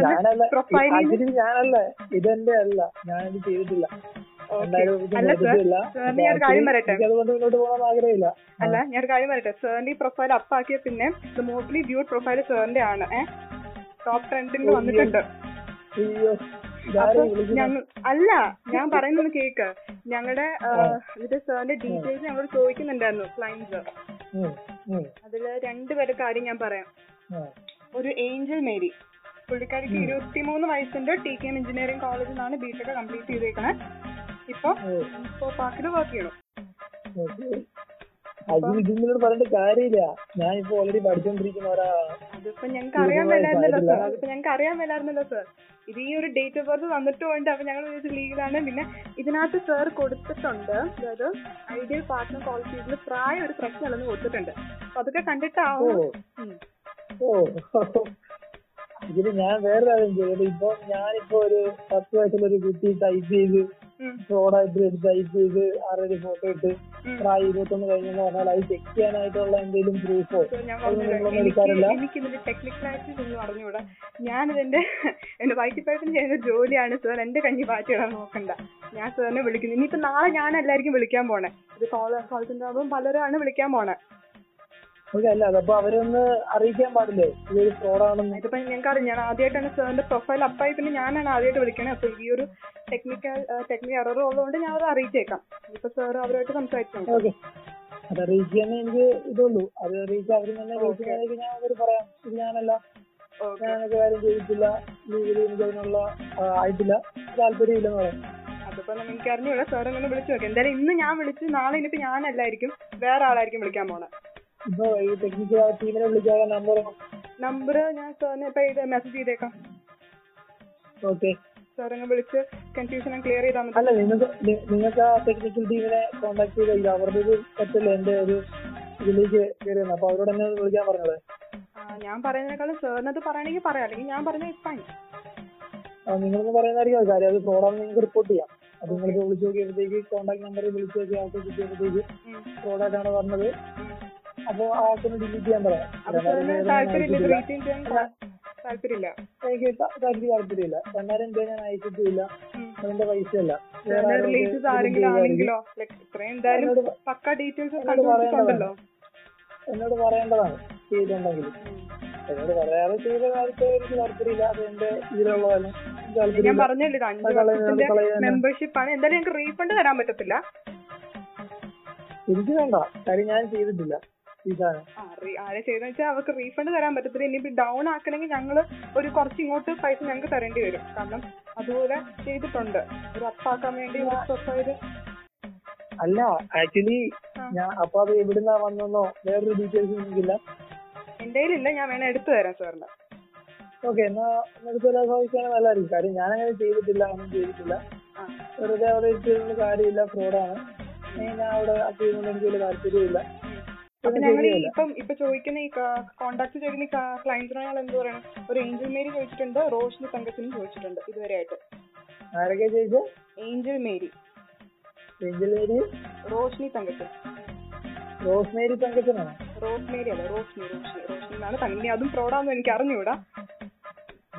ഞാനല്ല പ്രൊഫൈലിൽ അതിന് ഞാനല്ല ഇതെന്റെ അല്ല. ഞാനിത് ചെയ്തിട്ടില്ല. രണ്ടായിരം കൊടുത്തിട്ടില്ല ഞാൻ ഇത് ചെയ്തിട്ടില്ല. പറയട്ടെ? എനിക്ക് അതുകൊണ്ട് മുന്നോട്ട് പോകണമെന്ന് ആഗ്രഹമില്ല. അല്ല ഞാൻ ഒരു കാര്യം പറയട്ടെ? സാറിന്റെ ഈ പ്രൊഫൈൽ അപ്പാക്കിയ പിന്നെ മോസ്റ്റ്ലി വ്യൂഡ് പ്രൊഫൈൽ സാറിന്റെ ആണ്. ഏഹ് ടോപ്പ് ട്രെൻഡിൽ വന്നിട്ടുണ്ട്. അയ്യോ അപ്പൊ ഇതാരെയും അല്ല ഞാൻ പറയുന്നത് കേക്ക്. ഞങ്ങളുടെ ഇത് സാറിന്റെ ഡീറ്റെയിൽസ് ഞങ്ങളോട് ചോദിക്കുന്നുണ്ടായിരുന്നു ക്ലൈൻസ് അതിൽ രണ്ടുപേരുടെ കാര്യം ഞാൻ പറയാം. ഒരു ഏഞ്ചൽ മേരി. പുള്ളിക്കാരിക്ക് ഇരുപത്തിമൂന്ന് വയസ്സുണ്ട്. ടി കെ എം എഞ്ചിനീയറിംഗ് കോളേജിൽ നിന്നാണ് ബി ടെക് കംപ്ലീറ്റ് ചെയ്തേക്കണേ. ഇപ്പൊ ഇപ്പൊ പാക്കിൽ വർക്ക് ചെയ്യണം. അത് ഇതിനോട് പറഞ്ഞിട്ട് കാര്യമില്ല. ഞാനിപ്പോ ഓൾറെഡി പഠിച്ചോണ്ടിരിക്കുന്ന ഒരാളാണ് അതിപ്പോ ഞങ്ങൾക്ക് അറിയാൻ മേലായിരുന്നല്ലോ സാർ ഇത് ഈ ഒരു ഡേറ്റ് ഓഫ് ബർത്ത് വന്നിട്ടുണ്ട് അപ്പൊ ഞങ്ങൾ ലീഗലാണ് പിന്നെ ഇതിനകത്ത് സർ കൊടുത്തിട്ടുണ്ട്. അതായത് ഐഡിയൽ പാർട്ട്ണർ ക്വാളിറ്റീസിൽ പ്രായം ഒരു പ്രശ്നമല്ലെന്ന് കൊടുത്തിട്ടുണ്ട്. അപ്പൊ അതൊക്കെ കണ്ടിട്ടാവും ഉം. ഓ. ഇതിന് ഞാൻ വേറെ കാര്യം ചെയ്തത് ഇപ്പൊ ഞാനിപ്പോ ഒരു പത്ത് വയസ്സുള്ള ഒരു കുട്ടി ടൈപ്പ് ചെയ്ത് ഫ്രോഡായിട്ട് എടുത്ത് ടൈപ്പ് ചെയ്ത് ആരുടെ ഫോട്ടോ ഇട്ട്. പ്രായം ഇരുപത്തൊന്ന് കഴിഞ്ഞെന്ന് പറഞ്ഞാൽ അത് ചെക്ക് ചെയ്യാനായിട്ടുള്ള എന്തെങ്കിലും പ്രൂഫോ നിങ്ങളൊന്നും എടുക്കാറില്ല. എനിക്ക് ഇതിന്റെ ടെക്നിക്കലായിട്ട് ഒന്നും അറിഞ്ഞൂടാ. എന്റെ വൈറ്റിപ്പേട്ടൻ ചെയ്യുന്ന ജോലിയാണ്. സാർ എന്റെ കഞ്ഞി പാറ്റിടാൻ നോക്കണ്ട. ഞാൻ സാറിനെ വിളിക്കുന്നു. ഇനിയിപ്പോ നാളെ ഞാൻ എല്ലാവർക്കും വിളിക്കാൻ പോണേ. ഇത് കോൾ കോൾ സെന്റർ ആകുമ്പോൾ പലരാണ് വിളിക്കാൻ പോണേ. അല്ല അതപ്പോ അവരൊന്ന് അറിയിക്കാൻ പാടില്ലേ? ഇതൊരു ഫ്രോഡാണെന്ന് ഇതിപ്പോ ഞങ്ങൾക്ക് അറിയാം ഞാൻ ആദ്യമായിട്ടാണ് സാറിന്റെ പ്രൊഫൈൽ അപ്പായി പിന്നെ ഞാനാണ് ആദ്യമായിട്ട് വിളിക്കണേ. അപ്പൊ ഈ ഒരു ടെക്നിക്കൽ ടെക്നിക്കൽ എറർ ഉള്ളതുകൊണ്ട് ഞാൻ അത് അറിയിച്ചേക്കാം. ഇപ്പൊ സാർ അവരുമായിട്ട് സംസാരിച്ചു ഓക്കെ അത് അറിയിക്കാന്ന് എനിക്ക് ഇതുള്ളൂ. അത് അറിയിച്ചാൽ അവർ തന്നെ വിളിക്കുന്നതായിരിക്കും ഞാൻ അവർ പറയാം. ഞാനല്ല. ഞാനൊക്കെ കാര്യം ചെയ്തിട്ടില്ല. ലീഗലി എനിക്ക് അതിനുള്ള ആയിട്ടില്ല. താല്പര്യമില്ലെന്ന് പറയാം. അതിപ്പോ എനിക്ക് അറിഞ്ഞൂടാ. സാർ അങ്ങനെ വിളിച്ചു നോക്കാം. എന്തായാലും ഇന്ന് ഞാൻ വിളിച്ചു നാളെ ഇനിയിപ്പോ ഞാനല്ലായിരിക്കും. വേറെ ആളായിരിക്കും വിളിക്കാൻ പോണേ. ഇപ്പൊ ഈ ടെക്നിക്കൽ ടീമിനെ വിളിക്കാതെ നമ്പർ നമ്പർ ഞാൻ സാറിന് ഇപ്പൊ ഇത് മെസ്സേജ് ചെയ്തേക്കാം. ഓക്കെ സാറിനെ വിളിച്ച് കൺഫ്യൂഷൻ ക്ലിയർ ചെയ്താൽ മതി. അല്ല നിങ്ങൾക്ക് നിങ്ങൾക്ക് ആ ടെക്നിക്കൽ ടീമിനെ കോൺടാക്ട് ചെയ്ത് കഴിഞ്ഞാൽ അവരുടെ ഒരു പറ്റില്ല എന്റെ ഒരു ഇതിലേക്ക് കയറിയെന്ന് അപ്പൊ അവരോട് എന്നെ വിളിക്കാൻ പറഞ്ഞത് ഞാൻ പറയുന്നതിനേക്കാളും സാറിനത് പറയണെങ്കിൽ പറയാം. അല്ലെങ്കിൽ ഞാൻ പറഞ്ഞ ഫൈൻ നിങ്ങളൊന്ന് പറയുന്നതായിരിക്കും കാര്യം. അത് ഫ്രോഡാണെന്ന് നിങ്ങൾക്ക് റിപ്പോർട്ട് ചെയ്യാം. അത് നിങ്ങൾക്ക് വിളിച്ചു നോക്കിയപ്പോഴത്തേക്ക് കോൺടാക്ട് നമ്പർ വിളിച്ചു നോക്കി ആൾക്ക് കിട്ടിയപ്പോഴത്തേക്ക് ഫ്രോഡായിട്ടാണ് പറഞ്ഞത്. അപ്പൊ ആൾക്കൊന്ന് ഡിലീറ്റ് ചെയ്യാൻ പറയാം. രണ്ടായിരം രൂപ എനിക്ക് എനിക്ക് താല്പര്യമില്ല. രണ്ടായിരം ഞാൻ അയച്ചിട്ടില്ല. അതിന്റെ ഇത്രയും എന്തായാലും എന്നോട് പറയേണ്ടതാണ്. ചെയ്തിട്ടുണ്ടെങ്കിൽ. എന്നോട് പറയാതെ ചെയ്ത കാര്യത്തിൽ എനിക്ക് താല്പര്യമില്ല. അത് എന്റെ ഇതിലുള്ളതാണ് ഞാൻ പറഞ്ഞല്ലോ ഇത് അഞ്ച് വർഷത്തിന്റെ മെമ്പർഷിപ്പ് ആണ്. എന്തായാലും ഞങ്ങൾക്ക് റീഫണ്ട് തരാൻ പറ്റത്തില്ല. എനിക്ക് വേണ്ട. കാര്യം ഞാൻ ചെയ്തിട്ടില്ല. ആ, ആരെ ചെയ്തെന്ന് വെച്ചാൽ അവർക്ക് റീഫണ്ട് തരാൻ പറ്റത്തില്ല. ഇനിയിപ്പോ ഡൗൺ ആക്കണമെങ്കിൽ ഞങ്ങൾ ഒരു കുറച്ച് ഇങ്ങോട്ട് പൈസ ഞങ്ങൾക്ക് തരേണ്ടി വരും. കാരണം അതുപോലെ ചെയ്തിട്ടുണ്ട്. ഒരു അപ്പാക്കാൻ വേണ്ടി ഒരു അല്ല ആക്ച്വലി ഞാൻ അപ്പൊ അത് എവിടുന്നാ വന്നെന്നോ വേറൊരു ഡീറ്റെയിൽസ് എനിക്കില്ല. എന്റെ കയ്യിലില്ല. ഞാൻ വേണേ എടുത്തു തരാം സാറിന്. ഓക്കെ എന്നാ എടുത്ത് തരാൻ സാധിക്കുകയാണെങ്കിൽ നല്ലതായിരിക്കും. കാര്യം ഞാൻ അങ്ങനെ ചെയ്തിട്ടില്ല ഒന്നും ചെയ്തിട്ടില്ല. വെറുതെ അവിടെ കാര്യമില്ല ഫ്രോഡാണ് ഞാൻ അവിടെ അത് ചെയ്യുന്നത് എനിക്ക് വലിയ താല്പര്യമില്ല അപ്പൊ ഞങ്ങൾ ഇപ്പം ഇപ്പൊ ചോദിക്കുന്ന ഈ കോണ്ടാക്ട് ചെയ്യുന്ന ഈ ക്ലയന്റിനോട് ഞങ്ങൾ എന്ത് പറയണം? ഒരു ഏഞ്ചൽ മേരി ചോദിച്ചിട്ടുണ്ട് റോഷ്നി തങ്കച്ചനും ചോദിച്ചിട്ടുണ്ട് ഇതുവരെയായിട്ട് ആരൊക്കെ ചോദിച്ചത് ഏഞ്ചൽ മേരി. എഞ്ചിനീയറി റോഷ്നി തങ്കച്ചൻ. റോസ്മേരി തങ്കച്ചനാണോ? റോസ്മേരി അല്ല റോഷ്നി റോഷ്നി. റോഷ്നി എന്നാണ് തന്നെ അതും ഫ്രോഡാന്ന് എനിക്ക് അറിഞ്ഞൂടാ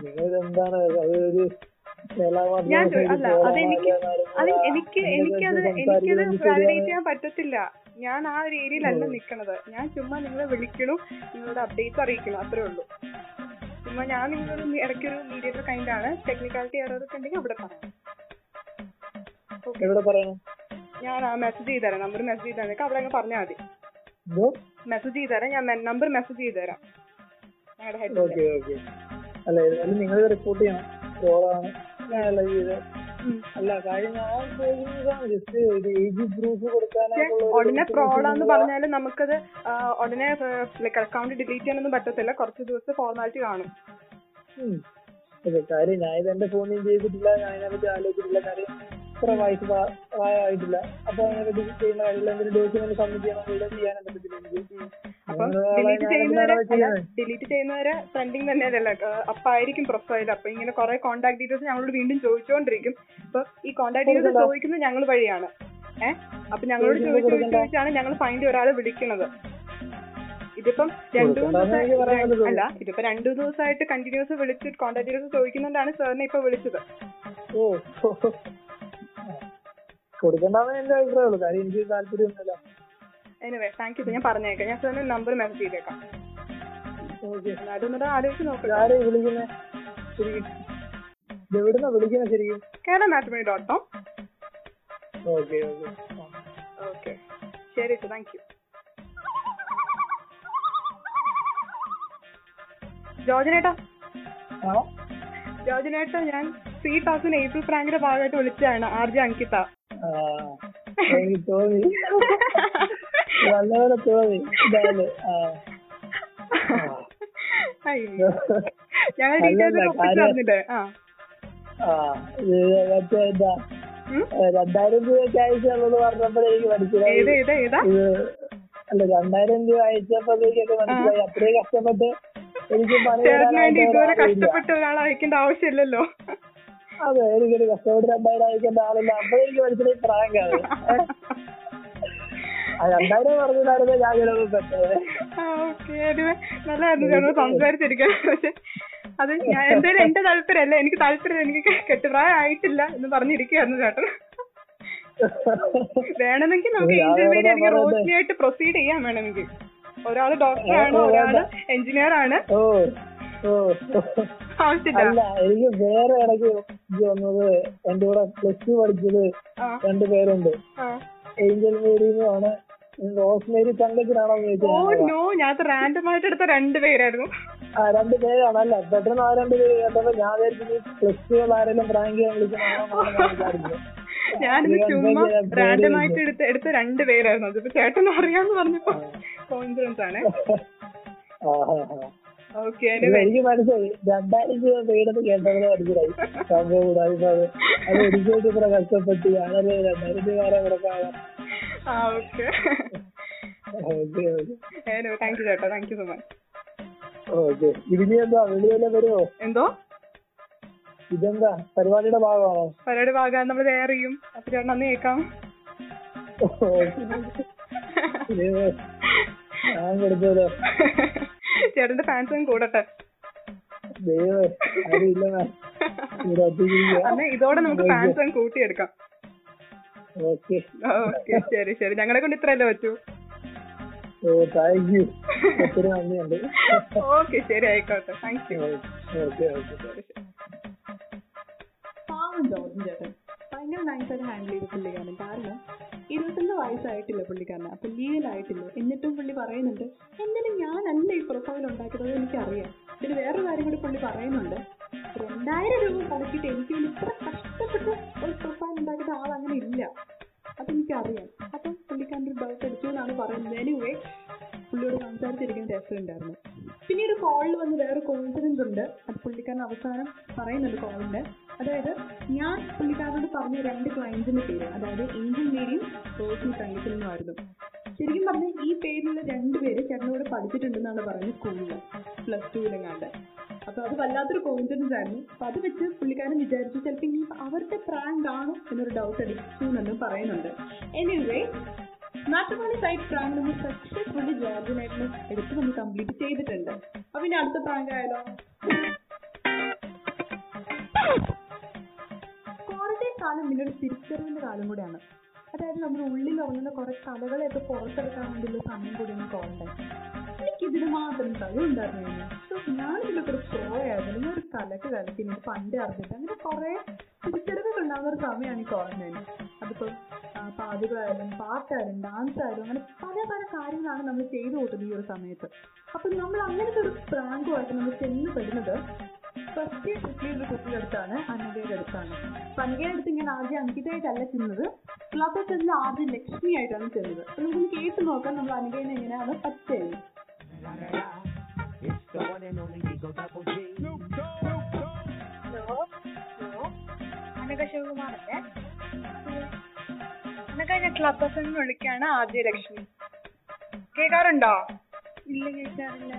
നിങ്ങൾ എന്താണ് അതൊരു ഞാൻ അല്ല അത് എനിക്ക് അത് എനിക്ക് എനിക്കത് എനിക്കത് വാലിഡേറ്റ് ചെയ്യാൻ പറ്റത്തില്ല. ഞാൻ ആ ഒരു ഏരിയയിലല്ല നിക്കണത്. ഞാൻ ചുമ്മാ നിങ്ങളെ വിളിക്കണു നിങ്ങളുടെ അപ്ഡേറ്റ്സ് അറിയിക്കണം അത്രേ ഉള്ളൂ. ചുമ്മാ ഞാൻ ഇടയ്ക്കൊരു മീഡിയേറ്റർ കൈൻഡ് ആണ്. ടെക്നിക്കാലിറ്റി എറർ ഒക്കെ ഉണ്ടെങ്കിൽ അവിടെ പറയാം. ഞാൻ ആ മെസ്സേജ് ചെയ്ത് തരാം നമ്പർ മെസ്സേജ് ചെയ്ത് തരാം അവിടെ അങ്ങ് പറഞ്ഞാൽ മതി. മെസ്സേജ് ചെയ്ത് തരാം ഞാൻ നമ്പർ മെസ്സേജ് ചെയ്ത് തരാം ഞങ്ങളുടെ ഹെഡ് ഓക്കെ ഓക്കെ അല്ല നിങ്ങൾ റിപ്പോർട്ട് ചെയ്യണം. അല്ല കാര്യം ഞാൻ ഉദ്ദേശിച്ചത് ജസ്റ്റ് ഒരു ഏജ് പ്രൂഫ് കൊടുക്കാനാണ് കൊടുക്കാനായിട്ടുള്ള ഫ്രോഡാന്ന് പറഞ്ഞാലും നമുക്കത് ഉടനെ ലൈക്ക് അക്കൗണ്ട് ഡിലീറ്റ് ചെയ്യാനൊന്നും പറ്റത്തില്ല. കുറച്ച് ദിവസത്തെ ഫോർമാലിറ്റി കാണും. കാര്യം ഞാൻ ഇത് എന്റെ ഫോണിൽ ചെയ്തിട്ടില്ല ഞാൻ അതിനെപ്പറ്റി ആലോചിച്ചിട്ടില്ല. കാര്യം ഇത്ര വയസ്സ് പ്രാ- പ്രായമായിട്ടില്ല അപ്പൊ ഡിലീറ്റ് ചെയ്യുന്ന കാര്യമില്ല എന്തെങ്കിലും ഡോക്യുമെന്റ് സബ്മിറ്റ് ചെയ്യണം ഇവിടെ ചെയ്യാനൊക്കെ അപ്പം അങ്ങനെ ഡിലീറ്റ് ചെയ്യുന്നവരെ ട്രെൻഡിങ് തന്നെയല്ലേ അപ്പായിരിക്കും പ്രൊഫൈൽ അപ്പൊ ഇങ്ങനെ കുറെ കോൺടാക്ട് ഡീറ്റെയിൽസ് ഞങ്ങളോട് വീണ്ടും ചോദിച്ചുകൊണ്ടിരിക്കും അപ്പൊ ഈ കോൺടാക്ട് ഡീറ്റെയിൽസ് ചോദിക്കുന്നത് ഞങ്ങൾ വഴിയാണ്. ഏഹ് അപ്പൊ ഞങ്ങളോട് ചോദിച്ചു ചോദിച്ചു ചോദിച്ചാണ് ഞങ്ങൾ ഫൈൻഡ് ഒരാളെ വിളിക്കുന്നത്. ഇതിപ്പം രണ്ടു മൂന്ന് അല്ല ഇതിപ്പോ രണ്ടു ദിവസമായിട്ട് കണ്ടിന്യൂസ് വിളിച്ച് കോൺടാക്ട് ഡീറ്റെയിൽസ് ചോദിക്കുന്നുണ്ടാണ് സാറിനെ ഇപ്പൊ വിളിച്ചത്. കൊടുക്കണ്ടെന്ന് എന്റെ അഭിപ്രായമുള്ളൂ കാര്യം എനിക്ക് താല്പര്യമൊന്നുമില്ല. എനിവേ താങ്ക് യു ഞാൻ പറഞ്ഞേക്കാം. ഞാൻ സാറിന് നമ്പർ മെസ്സേജ് ചെയ്തേക്കാം. ഓക്കെ അതൊന്നിട്ട് ആലോചിച്ച് നോക്കാം ആരെ വിളിക്കുന്നേ? ശരിക്കും. ഇത് എവിടുന്നാ വിളിക്കുന്നത് ശരിക്കും? Kerala matrimony dot com okay okay okay ശരി താങ്ക് യു ജോജനേട്ടാ ഞാൻ ത്രീ തൗസൻഡ് ഏപ്രിൽ പ്രാങ്കിന്റെ ഭാഗമായിട്ട് വിളിച്ചതാണ്. R J Ankita. ആ, എനിക്ക് തോന്നി. നല്ലപോലെ തോന്നി. ഇതാണ് ആ. അയ്യോ. ഞങ്ങൾ ഡീറ്റെയിൽസ് അല്ലല്ല, ഒപ്പിച്ച് കാര്യം- തന്നിട്ട്. ആ. ആ ഇത് മറ്റേ എന്താ രണ്ടായിരം രൂപയ്ക്ക് അയച്ചുള്ളത് പറഞ്ഞപ്പോൾ എനിക്ക് മനസ്സിലായി. ഇത് അല്ല രണ്ടായിരം രൂപ അയച്ചപ്പോഴത്തേക്കൊക്കെ മനസ്സിലായി. അത്രയും കഷ്ടപ്പെട്ട് എനിക്ക് പണി തരാനായിട്ട് ഒരാളില്ല. അതെ എനിക്കൊരു കഷ്ടപ്പെട്ട് രണ്ടായിരം അയക്കേണ്ട ആളില്ല. അപ്പോഴെനിക്ക് മനസ്സിലായി പ്രാങ്കാണ് ആ രണ്ടായിരം പറഞ്ഞിട്ടായിരുന്നു ഞാൻ ചിലപ്പോൾ പെട്ടത്. നല്ലതായിരുന്നു സംസാരിച്ചിരിക്കാൻ. പക്ഷെ അത് ഞാൻ എന്തായാലും എന്റെ താല്പര്യമല്ല. എനിക്ക് താല്പര്യം എനിക്ക് കെട്ടുപ്രായം ആയിട്ടില്ല എന്ന് പറഞ്ഞിരിക്കുകയായിരുന്നു ചേട്ടൻ. വേണമെങ്കിൽ നമുക്ക് ഇന്റർമീഡിയറ്റ് അല്ലെങ്കിൽ ആയിട്ട് പ്രൊസീഡ് ചെയ്യാൻ വേണമെങ്കിൽ. ഒരാൾ ഡോക്ടറാണ് ഒരാൾ എഞ്ചിനീയർ ആണ്. ആവശ്യമില്ല. എനിക്ക് വേറെ ഇടയ്ക്ക് ഇത് വന്നത്. എന്റെ കൂടെ പ്ലസ് ടു പഠിച്ചത് രണ്ട് രണ്ടു പേരുണ്ട്. ആ. ഏഞ്ചൽ മേരിയുമാണ്. റോസ്മേരി തങ്കത്തിനാണോ എന്ന് ഓ നോ ഞാൻ റാൻഡമായിട്ട് രണ്ട് രണ്ടുപേരായിരുന്നു ആ രണ്ടു പേരാണ് അല്ല പെട്ടെന്ന് ആ രണ്ടു പേര് കേട്ടപ്പോ ഞാൻ വിചാരിച്ചു പ്ലസ് ടു ആരെങ്കിലും പ്രാങ്ക് ചെയ്യാൻ വിളിക്കുന്നു ഞാനിത് ചുമ്മാ റാൻഡമായിട്ട് എടുത്ത്. എടുത്ത എടുത്ത രണ്ടുപേരായിരുന്നു അതിപ്പോ ചേട്ടൻ അറിയാന്ന് പറഞ്ഞപ്പോ കോൺഫിഡൻസ് ആണ്. എനിക്ക് മനസ്സിലായി. രണ്ടായിരം രൂപ പേടത്ത് കേട്ടപ്പോൾ മനസ്സിലായി. സംഭവം കൂടാതെ അത് ഒരിക്കലും ഇത്ര കഷ്ടപ്പെട്ട് ഞാനൊരു രണ്ടായിരം രൂപ വരെ കൊടുക്കാതെ ഓക്കെ ഇതിനി എന്താ? വരുമോ? എന്തോ? ഇതെന്താ? പരിപാടിയുടെ ഭാഗമാണോ? പരിപാടി ഭാഗം നമ്മൾ വേറെ ചെയ്യും അപ്പൊ ചേട്ടൻ അന്ന് കേൾക്കാം. ഞാൻ കൊടുത്തല്ലോ ചേട്ടന്റെ ഫാൻസും കൂടട്ടെ. അന്നേ ഇതോടെ നമുക്ക് ഫാൻസും കൂട്ടിയെടുക്കാം. ഓക്കെ. ശരി ശരി. ഞങ്ങളെ കൊണ്ട് ഇത്രയല്ലേ പറ്റൂ? ഓക്കെ ശരി ആയിക്കോട്ടെ. താങ്ക് യു പാവം ജോർജൻ ചേട്ടൻ. ഭയങ്കര നൈസായിട്ട് ഹാൻഡിൽ ചെയ്ത പുള്ളിക്കാരൻ കാരണം ഇരുപത്തൊന്ന് വയസ്സായിട്ടില്ല പുള്ളിക്കാരന്. അപ്പൊ ലീഗലായിട്ടില്ല. എന്നിട്ടും പുള്ളി പറയുന്നുണ്ട് എന്തായാലും ഞാനല്ല ഈ പ്രൊഫൈൽ ഉണ്ടാക്കുന്നത് എനിക്കറിയാം. ഇതിന് വേറൊരു കാര്യം കൂടി പുള്ളി പറയുന്നുണ്ട്. രണ്ടായിരം രൂപ മുടക്കിയിട്ട് എനിക്ക് വേണ്ടി ഇത്ര കഷ്ടപ്പെട്ട് ഒരു പ്രൊഫൈൽ ഉണ്ടാക്കിയിട്ട് ആളങ്ങനെ ഇല്ല. അതെനിക്കറിയാം അപ്പം പുള്ളിക്കാരന്റെ ഒരു ഡൗട്ട് അടിച്ചു എന്നാണ് പറയുന്നത്. എനിവേ പുള്ളിയോട് സംസാരിച്ചിരിക്കുന്ന രസമുണ്ടായിരുന്നു പിന്നീട് കോളിൽ വന്ന് വേറെ കോൺഫിഡൻസ് ഉണ്ട്. അത് പുള്ളിക്കാരൻ അവസാനം പറയുന്നുണ്ട് കോളിന്റെ അതായത് ഞാൻ പുള്ളിക്കാരനോട് പറഞ്ഞ രണ്ട് ക്ലയൻസിന്റെ പേര് അതായത് ഏഞ്ചൽ മേരിയും റോസ്മി ആയിരുന്നു. ശരിക്കും പറഞ്ഞ ഈ പേരിലുള്ള രണ്ടുപേര് ചേട്ടനോട് പഠിച്ചിട്ടുണ്ടെന്നാണ് പറയുന്നത് സ്കൂളിൽ പ്ലസ് ടുവിലെങ്ങാണ്ട് അപ്പൊ അത് വല്ലാത്തൊരു കോൺഫിഡൻസ് ആയിരുന്നു. അപ്പൊ അത് വെച്ച് പുള്ളിക്കാരൻ വിചാരിച്ചു ചിലപ്പോൾ ഇനി അവരുടെ പ്രാങ്ക് ആണോ എന്നൊരു ഡൗട്ട് അടിച്ചു എന്നും പറയുന്നുണ്ട്. എനിവേ മാട്രിമോണി സൈറ്റ് പ്രാങ്ക് നമ്മൾ സക്സസ്ഫുള്ളി ജോർജിനായിട്ട് എടുത്ത് നമ്മൾ കംപ്ലീറ്റ് ചെയ്തിട്ടുണ്ട്. അപ്പൊ ഇനി അടുത്ത പ്രാങ്ക് ആയാലോ? കാലം പിന്നെ ഒരു തിരിച്ചറിവിന്റെ കാലം കൂടിയാണ്. അതായത് നമ്മുടെ ഉള്ളിൽ ഉറങ്ങുന്ന കുറെ കലകളെയൊക്കെ പുറത്തെടുക്കാൻ വേണ്ടിയുള്ള സമയം കൂടിയാണ് ക്വാറന്റൈൻ എനിക്ക് ഇതിന് മാത്രം കഴിവുണ്ടായിരുന്നു സോ ഞാനിതിലൊക്കെ ഒരു പ്രോ ഞാൻ ഒരു കലക്ക് കളിക്കുന്നത് പണ്ട് അറിഞ്ഞിട്ട് അങ്ങനെ കുറേ തിരിച്ചറിവുകൾ ഉണ്ടാകുന്ന ഒരു സമയമാണ് ഈ ക്വാറന്റൈൻ അതിപ്പോൾ പാചകമായാലും പാട്ടായാലും ഡാൻസ് ആയാലും അങ്ങനെ പല പല കാര്യങ്ങളാണ് നമ്മൾ ചെയ്തു കൂട്ടുന്നത് ഈ ഒരു സമയത്ത്. അപ്പം നമ്മൾ അങ്ങനത്തെ ഒരു പ്രാങ്കുമായിട്ട് നമ്മൾ ചെന്ന് പെടുന്നത് ഫസ്റ്റ് ഇഡ്ലിയുടെ കുട്ടിയുടെ അടുത്താണ് അനിതയുടെ അടുത്താണ് അപ്പൊ അനഘയുടെ അടുത്ത് ഇങ്ങനെ ആദ്യം അങ്കിതയായിട്ടല്ല ചെന്നത് ക്ലബ് എഫിൽ ആദ്യം ലക്ഷ്മി ആയിട്ടാണ് ചെന്നത് അപ്പൊ നമുക്കൊന്ന് കേട്ട് നോക്കാം നമ്മൾ അനഘേനെ എങ്ങനെയാണ് പറ്റുന്നത്. ഹലോ ശിവകുമാറല്ലേ ഞാൻ ക്ലബ് വിളിക്കാണ് ആദ്യ ലക്ഷ്മി. കേൾക്കാറുണ്ടോ? ഇല്ല കേൾക്കാറില്ല.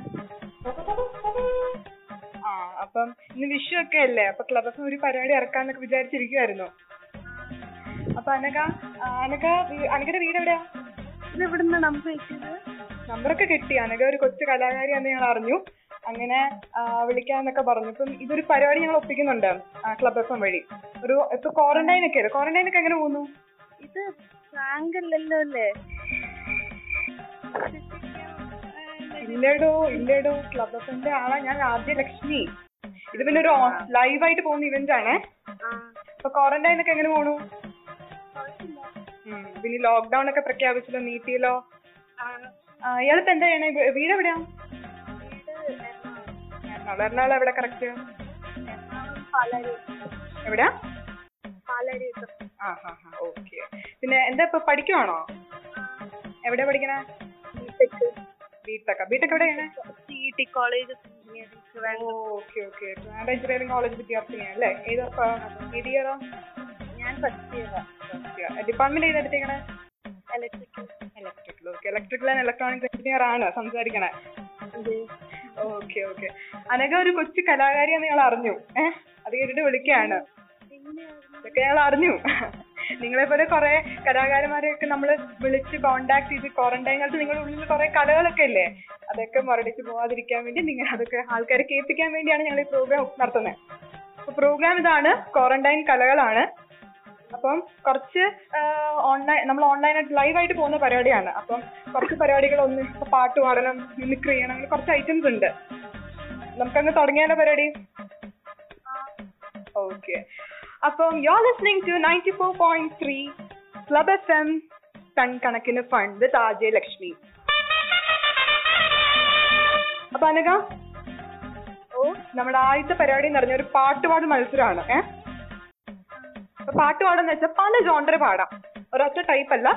ആ അപ്പം ഇന്ന് വിഷു ഒക്കെ അല്ലേ? അപ്പൊ ക്ലബ് ഒരു പരിപാടി ഇറക്കാന്നൊക്കെ വിചാരിച്ചിരിക്കുവായിരുന്നു. അപ്പൊ അനക അനക അനഘ അനഘയുടെ വീട് എവിടെയാ? നമ്പർ നമ്പറൊക്കെ കിട്ടി. അനഘ ഒരു കൊച്ചു കലാകാരി എന്ന് ഞങ്ങൾ അറിഞ്ഞു. അങ്ങനെ വിളിക്കാന്നൊക്കെ പറഞ്ഞു. ഇപ്പം ഇതൊരു പരിപാടി ഞങ്ങൾ ഒപ്പിക്കുന്നുണ്ട് ക്ലബ് എഫ് എം വഴി. ഒരു ഇപ്പൊ ക്വാറന്റൈൻ ഒക്കെ അല്ലേ? ക്വാറന്റൈൻ ഒക്കെ എങ്ങനെ പോകുന്നു? ഇത് പ്രാങ്ക് അല്ലല്ലോ അല്ലേ? ഇല്ലടോ ഇല്ലടോ ക്ലബ് എഫ് ആളാ ഞാൻ ആദ്യ ലക്ഷ്മി ഇത് പിന്നെ ഒരു ലൈവ് ആയിട്ട് പോകുന്ന ഇവന്റ് ആണ് അപ്പൊ ക്വാറന്റൈൻ ഒക്കെ എങ്ങനെ പോണു? പിന്നെ ലോക്ക്ഡൌൺ ഒക്കെ പ്രഖ്യാപിച്ചല്ലോ നീട്ടിയല്ലോ. ഇയാളിപ്പ എന്താ ചെയ്യണേ? വീട് എവിടെയാ എറണാകുളം. എറണാകുളം എവിടെ കറക്റ്റ് ഓക്കെ. പിന്നെ എന്താ ഇപ്പൊ പഠിക്കുവാണോ? എവിടെ പഠിക്കണേ? ബിടെക് ബിടെക് എവിടെയാണ്? C T college okay okay. Trivandrum engineering college വിദ്യാർത്ഥിനിയാണ് അല്ലേ? ഏത് ഏത് ഇയറാ ഞാൻ first year department ഏതെടുത്തേക്കണേ electrical electrical okay electrical and electronics engineer ആണ് സംസാരിക്കണേ. ഓക്കെ ഓക്കെ അനഘ ഒരു കൊച്ചു കലാകാരിയാന്ന് ഞങ്ങൾ അറിഞ്ഞു. ഏഹ്? അത് കേട്ടിട്ട് വിളിക്കുകയാണ്. ഇതൊക്കെ ഞങ്ങൾ അറിഞ്ഞു. നിങ്ങളെ പോലെ കുറെ കലാകാരന്മാരെയൊക്കെ നമ്മൾ വിളിച്ച് കോണ്ടാക്ട് ചെയ്ത് ക്വാറന്റൈൻ കാലത്ത് നിങ്ങളുടെ ഉള്ളിൽ കുറെ കലകളൊക്കെ ഇല്ലേ? അതൊക്കെ മുരടിച്ച് പോവാതിരിക്കാൻ വേണ്ടി നിങ്ങൾ അതൊക്കെ ആൾക്കാരെ കേൾപ്പിക്കാൻ വേണ്ടിയാണ് ഞങ്ങൾ ഈ പ്രോഗ്രാം നടത്തുന്നത് അപ്പൊ പ്രോഗ്രാം ഇതാണ് ക്വാറന്റൈൻ കലകളാണ്. അപ്പം കുറച്ച് ഓൺലൈൻ നമ്മൾ ഓൺലൈനായിട്ട് ലൈവായിട്ട് പോകുന്ന പരിപാടിയാണ്. അപ്പം കുറച്ച് പരിപാടികൾ ഒന്ന് ഇപ്പൊ പാട്ട് പാടണം മിമിക്രി ചെയ്യണം അങ്ങനെ കുറച്ച് ഐറ്റംസ് ഉണ്ട്. നമുക്കങ്ങ് തുടങ്ങിയാലോ പരിപാടി? ഓക്കെ. അപ്പം you are listening to ninety four point three club F M ton കണക്കിന് ഫണ്ട് വിത്ത് ആജയ ലക്ഷ്മി അപ്പൊ അനക ഓ നമ്മുടെ ആദ്യത്തെ പരിപാടി എന്ന് പറഞ്ഞ ഒരു പാട്ടുപാട് മത്സരമാണ് ഏ? പാട്ടുപാടെന്ന് പാട്ട് പാടാന്ന് വെച്ചാൽ പല ജോണ്ടർ പാടാം. ഒരൊറ്റ ടൈപ്പ് അല്ല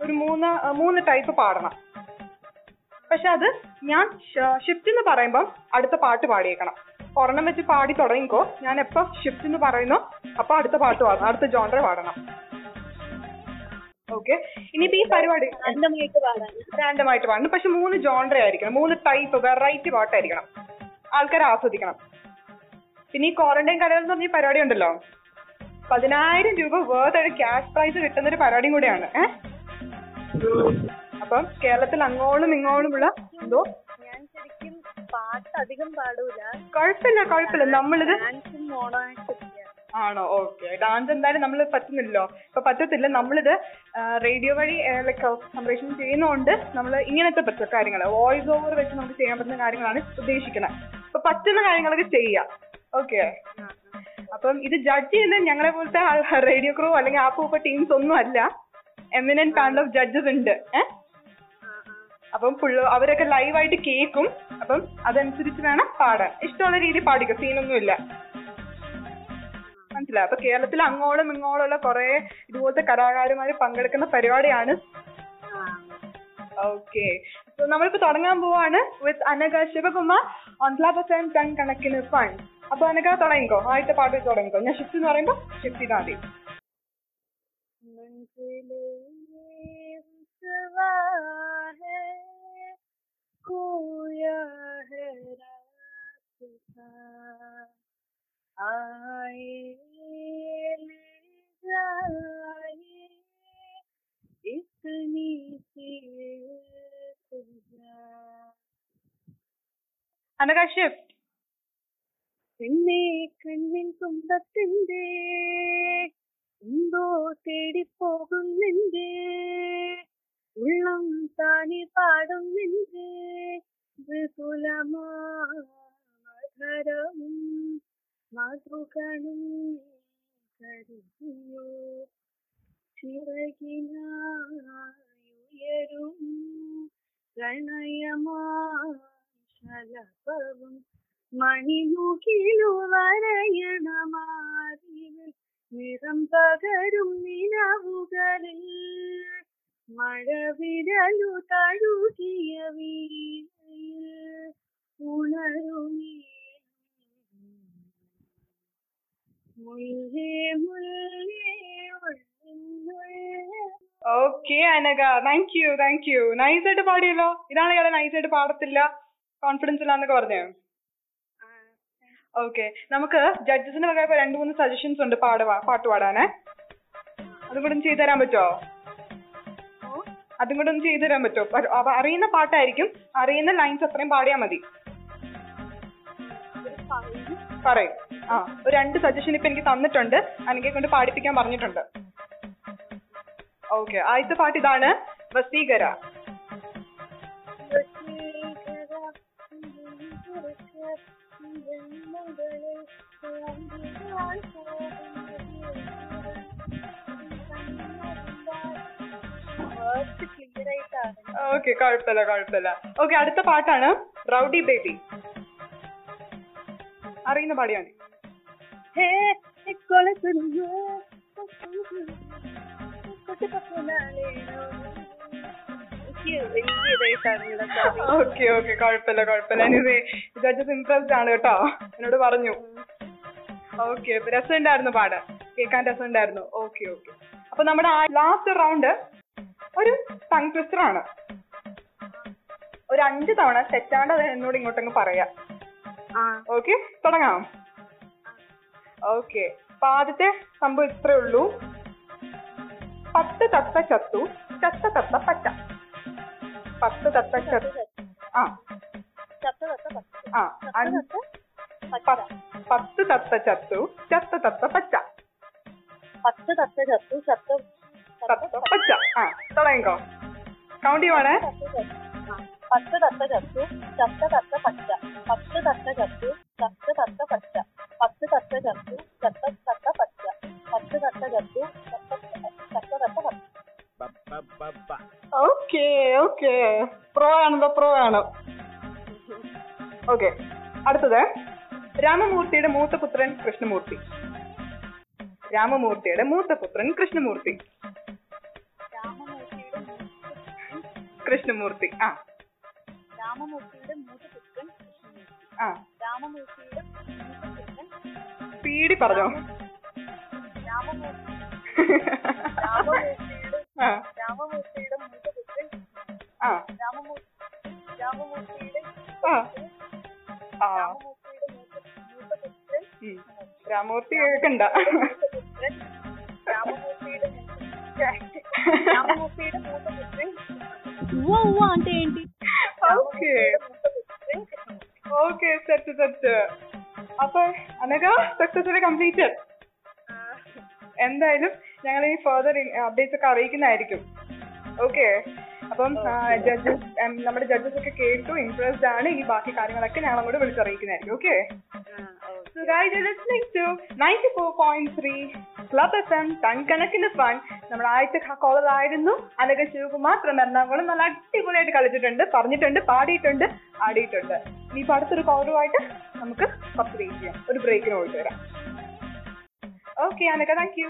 ഒരു മൂന്ന് മൂന്ന് ടൈപ്പ് പാടണം. പക്ഷെ അത് ഞാൻ ഷിഫ്റ്റ് എന്ന് പറയുമ്പോൾ അടുത്ത പാട്ട് പാടിയേക്കണം. ഒരെണ്ണം വെച്ച് പാടി തുടങ്ങിക്കോ. ഞാൻ എപ്പോ ഷിഫ്റ്റ് എന്ന് പറയുന്നു. അപ്പൊ അടുത്ത പാട്ട് പാടണം. അടുത്ത ജോണ്ടറെ പാടണം. ഓക്കെ ഇനിയിപ്പോ ഈ പരിപാടി റാൻഡം ആയിട്ട് പാടണം. പക്ഷെ മൂന്ന് ജോണ്ടറെ ആയിരിക്കണം. മൂന്ന് ടൈപ്പ് വെറൈറ്റി പാട്ടായിരിക്കണം. ആൾക്കാരെ ആസ്വദിക്കണം. പിന്നെ ഈ ക്വാറന്റൈൻ കലകൾ എന്ന് പറഞ്ഞ ഈ പരിപാടി ഉണ്ടല്ലോ. പതിനായിരം രൂപ വേർത്ത് ഒരു ക്യാഷ് പ്രൈസ് കിട്ടുന്ന ഒരു പരിപാടിയും കൂടെയാണ്. ഏഹ് അപ്പം കേരളത്തിൽ അങ്ങോളം ഇങ്ങോളുമുള്ള എന്തോ പാട്ട് അധികം പാടൂല. കുഴപ്പമില്ല കുഴപ്പമില്ല. നമ്മളിത് ആണോ? ഓക്കെ. ഡാൻസ് എന്തായാലും നമ്മൾ പറ്റുന്നില്ലല്ലോ. ഇപ്പൊ പറ്റത്തില്ല. നമ്മളിത് റേഡിയോ വഴി ലൈക്ക് സംപ്രേഷണം ചെയ്യുന്നതുകൊണ്ട് നമ്മൾ ഇങ്ങനത്തെ പറ്റുന്ന കാര്യങ്ങൾ വോയിസ് ഓവർ വെച്ച് നമുക്ക് ചെയ്യാൻ പറ്റുന്ന കാര്യങ്ങളാണ് ഉദ്ദേശിക്കുന്നത് അപ്പൊ പറ്റുന്ന കാര്യങ്ങളൊക്കെ ചെയ്യാം. ഓക്കെ. അപ്പം ഇത് ജഡ്ജ് ചെയ്യുന്നത് ഞങ്ങളെ പോലത്തെ റേഡിയോ ക്രൂ അല്ലെങ്കിൽ ആപ്പ് ഇപ്പൊ ടീംസ് ഒന്നും അല്ല. എമിനന്റ് പാനൽ ഓഫ് ജഡ്ജസ് ഉണ്ട്. ഏഹ് അപ്പം ഫുള്ള് അവരൊക്കെ ലൈവായിട്ട് കേൾക്കും അപ്പം അതനുസരിച്ച് വേണം പാടാൻ. ഇഷ്ടമുള്ള രീതി പാടിക്കും? സീനൊന്നുമില്ല മനസ്സിലായി? അപ്പൊ കേരളത്തിൽ അങ്ങോളം ഇങ്ങോളം ഉള്ള കുറെ ഇതുപോലത്തെ കലാകാരന്മാര് പങ്കെടുക്കുന്ന പരിപാടിയാണ്. ഓക്കെ സോ നമ്മളിപ്പോ തുടങ്ങാൻ പോവാണ് with Anagha Sivakumar on club ton കണക്കിന് ഫണ്ട് അപ്പൊ അനഘ തുടങ്ങിക്കോ. ആദ്യത്തെ പാട്ട് തുടങ്ങിക്കോ. ഞാൻ ഷിഫ്റ്റ് എന്ന് പറയുമ്പോ ഷിഫ്റ്റ് ചെയ്താൽ മതി. मंजिले रुसवा है खोया है रास्ता आए ले जाए इतनी सी तुझा അനഘ ഷിഫ്റ്റ് പെണ്ണെ കണ്ണിൻ തുമ്പത്തിന്റെ എന്തോ ഉള്ളം താനി പാടുന്നുണ്ട് മധുരവും മധുകണും കരുതിയോ ചിറകിനായുയരും പ്രണയമാ ശലഭവും മണിമുകിലു വരയണ മാറിവിൽ നിറം പകരും നിലവുകളിൽ മഴവിരലു തഴുകിയ വീണയിൽ മുല്ലേ okay Anagha thank you thank you nice ആയിട്ട് പാടിയല്ലോ. ഇതാണ് ഇയാളെ നൈസ് ആയിട്ട് പാടത്തില്ല. കോൺഫിഡൻസ് ഇല്ലാന്നൊക്കെ പറഞ്ഞു. ഓക്കെ നമുക്ക് ജഡ്ജസിന് വക രണ്ടു മൂന്ന് സജഷൻസ് ഉണ്ട് പാടുവാ പാട്ട് പാടാനേ. അതും കൂടെ ചെയ്തു തരാൻ പറ്റുമോ അതും കൂടെ ഒന്ന് ചെയ്തു തരാൻ പറ്റുമോ അറിയുന്ന പാട്ടായിരിക്കും. അറിയുന്ന ലൈൻസ് അത്രയും പാടിയാൽ മതി. പറയും. ആ ഒരു രണ്ട് സജഷൻ ഇപ്പൊ എനിക്ക് തന്നിട്ടുണ്ട്. അനഘയെ കൊണ്ട് പാടിപ്പിക്കാൻ പറഞ്ഞിട്ടുണ്ട്. ഓക്കെ ആദ്യത്തെ പാട്ട് ഇതാണ്. വസീകര. ക്ലിയർ ഓക്കെ കുഴപ്പമില്ല കുഴപ്പമില്ല. ഓക്കെ അടുത്ത പാട്ടാണ് റൗഡി ബേബി അറിയുന്ന പാടിയാണ്. ഓക്കെ ഓക്കെ കുഴപ്പമില്ല കുഴപ്പമില്ല. എനിവേ ജഡ്ജസ് ഇൻട്രസ്റ്റ് ആണ് കേട്ടോ. എന്നോട് പറഞ്ഞു. ഓക്കെ രസമുണ്ടായിരുന്നു പാട്. കേൾക്കാൻ രസമുണ്ടായിരുന്നു. ഓക്കെ ഓക്കെ അപ്പൊ നമ്മുടെ ലാസ്റ്റ് റൗണ്ട് ഒരു ടങ് ട്വിസ്റ്റർ ആണ്. ഒരു അഞ്ച് തവണ തെറ്റാണ്ട് അത് എന്നോട് ഇങ്ങോട്ടങ്ങ് പറയാം. ഓക്കെ തുടങ്ങാം. ഓക്കെ അപ്പൊ ആദ്യത്തെ സംഭവം ഇത്രേ ഉള്ളൂ. പത്ത് തത്ത ചത്തു ചത്ത തത്ത പച്ച. പത്ത് തത്ത ചത്തു. ആ. ആ. പത്ത് തത്ത ചത്തു ചത്ത തത്ത പച്ച. പത്ത് തത്ത ചത്തു ചത്ത പച്ച. ആ. തുടങ്ങിക്കോ. കൗണ്ട് ചെയ്യുവാണേ. പത്ത് തത്ത ചത്തു ചത്ത തത്ത പച്ച. പത്ത് തത്ത ചത്തു ചത്ത തത്ത പച്ച. പത്ത് തത്ത ചത്തു ചത്ത തത്ത പച്ച. പത്ത് തത്ത ചത്തു ചത്ത ചത്ത തത്ത പച്ച. Okay okay. പ്രോ ആണല്ലോ പ്രോ ആണ്. ഓക്കെ. അടുത്തത്. രാമമൂർത്തിയുടെ മൂത്ത പുത്രൻ കൃഷ്ണമൂർത്തി. രാമമൂർത്തിയുടെ മൂത്ത പുത്രൻ കൃഷ്ണമൂർത്തി. കൃഷ്ണമൂർത്തി. ആ. രാമമൂർത്തിയുടെ മൂത്ത പുത്രൻ കൃഷ്ണമൂർത്തി ആ രാമമൂർത്തിയുടെ മൂത്ത പുത്രൻ പീടി പറഞ്ഞോ രാമമൂർത്തി രാമമൂർത്തിയുടെ ആ രാമമൂർത്തിയുടെ മൂത്ത പുത്രൻ ആ രാമമൂർത്തി രാമമൂർത്തിയുടെ ആ ആ രാമമൂർത്തിയുടെ മൂത്ത മൂത്ത പുത്രൻ ഉം. രാമമൂർത്തി കേൾക്കണ്ട പുത്രൻ രാമമൂർത്തിയുടെ രാമമൂർത്തിയുടെ മൂത്ത പുത്രൻ అంటే ఏంటి അനഘ സക്സസ്ഫുള്ളി കംപ്ലീറ്റഡ് എന്തായാലും ഞങ്ങൾ ഈ ഫർദർ അപ്ഡേറ്റ്സ് ഒക്കെ അറിയിക്കുന്നതായിരിക്കും. ഓക്കെ അപ്പം ജഡ്ജസ് നമ്മുടെ ജഡ്ജസ് ഒക്കെ കേട്ടു ഇംപ്രസ്ഡ് ആണ്. ഈ ബാക്കി കാര്യങ്ങളൊക്കെ ഞങ്ങൾ അങ്ങോട്ട് വിളിച്ചറിയിക്കുന്നതായിരിക്കും okay So guys, you're listening to 94.3 Club FM, കണക്കിന് ഫൺ നമ്മുടെ ആദ്യത്തെ കോളറായിരുന്നു ആയിരുന്നു അനഘ ശിവകുമാർ എറണാകുളം നല്ല അടിപൊളിയായിട്ട് കളിച്ചിട്ടുണ്ട് പറഞ്ഞിട്ടുണ്ട് പാടിയിട്ടുണ്ട് ആടിയിട്ടുണ്ട്. ഇനിയിപ്പോ അടുത്തൊരു കോളുമായിട്ട് നമുക്ക് കുറച്ച് വെയിറ്റ് ചെയ്യാം. ഒരു ബ്രേക്കിന് പോയിട്ട് വരാം. Okay Anagha thank you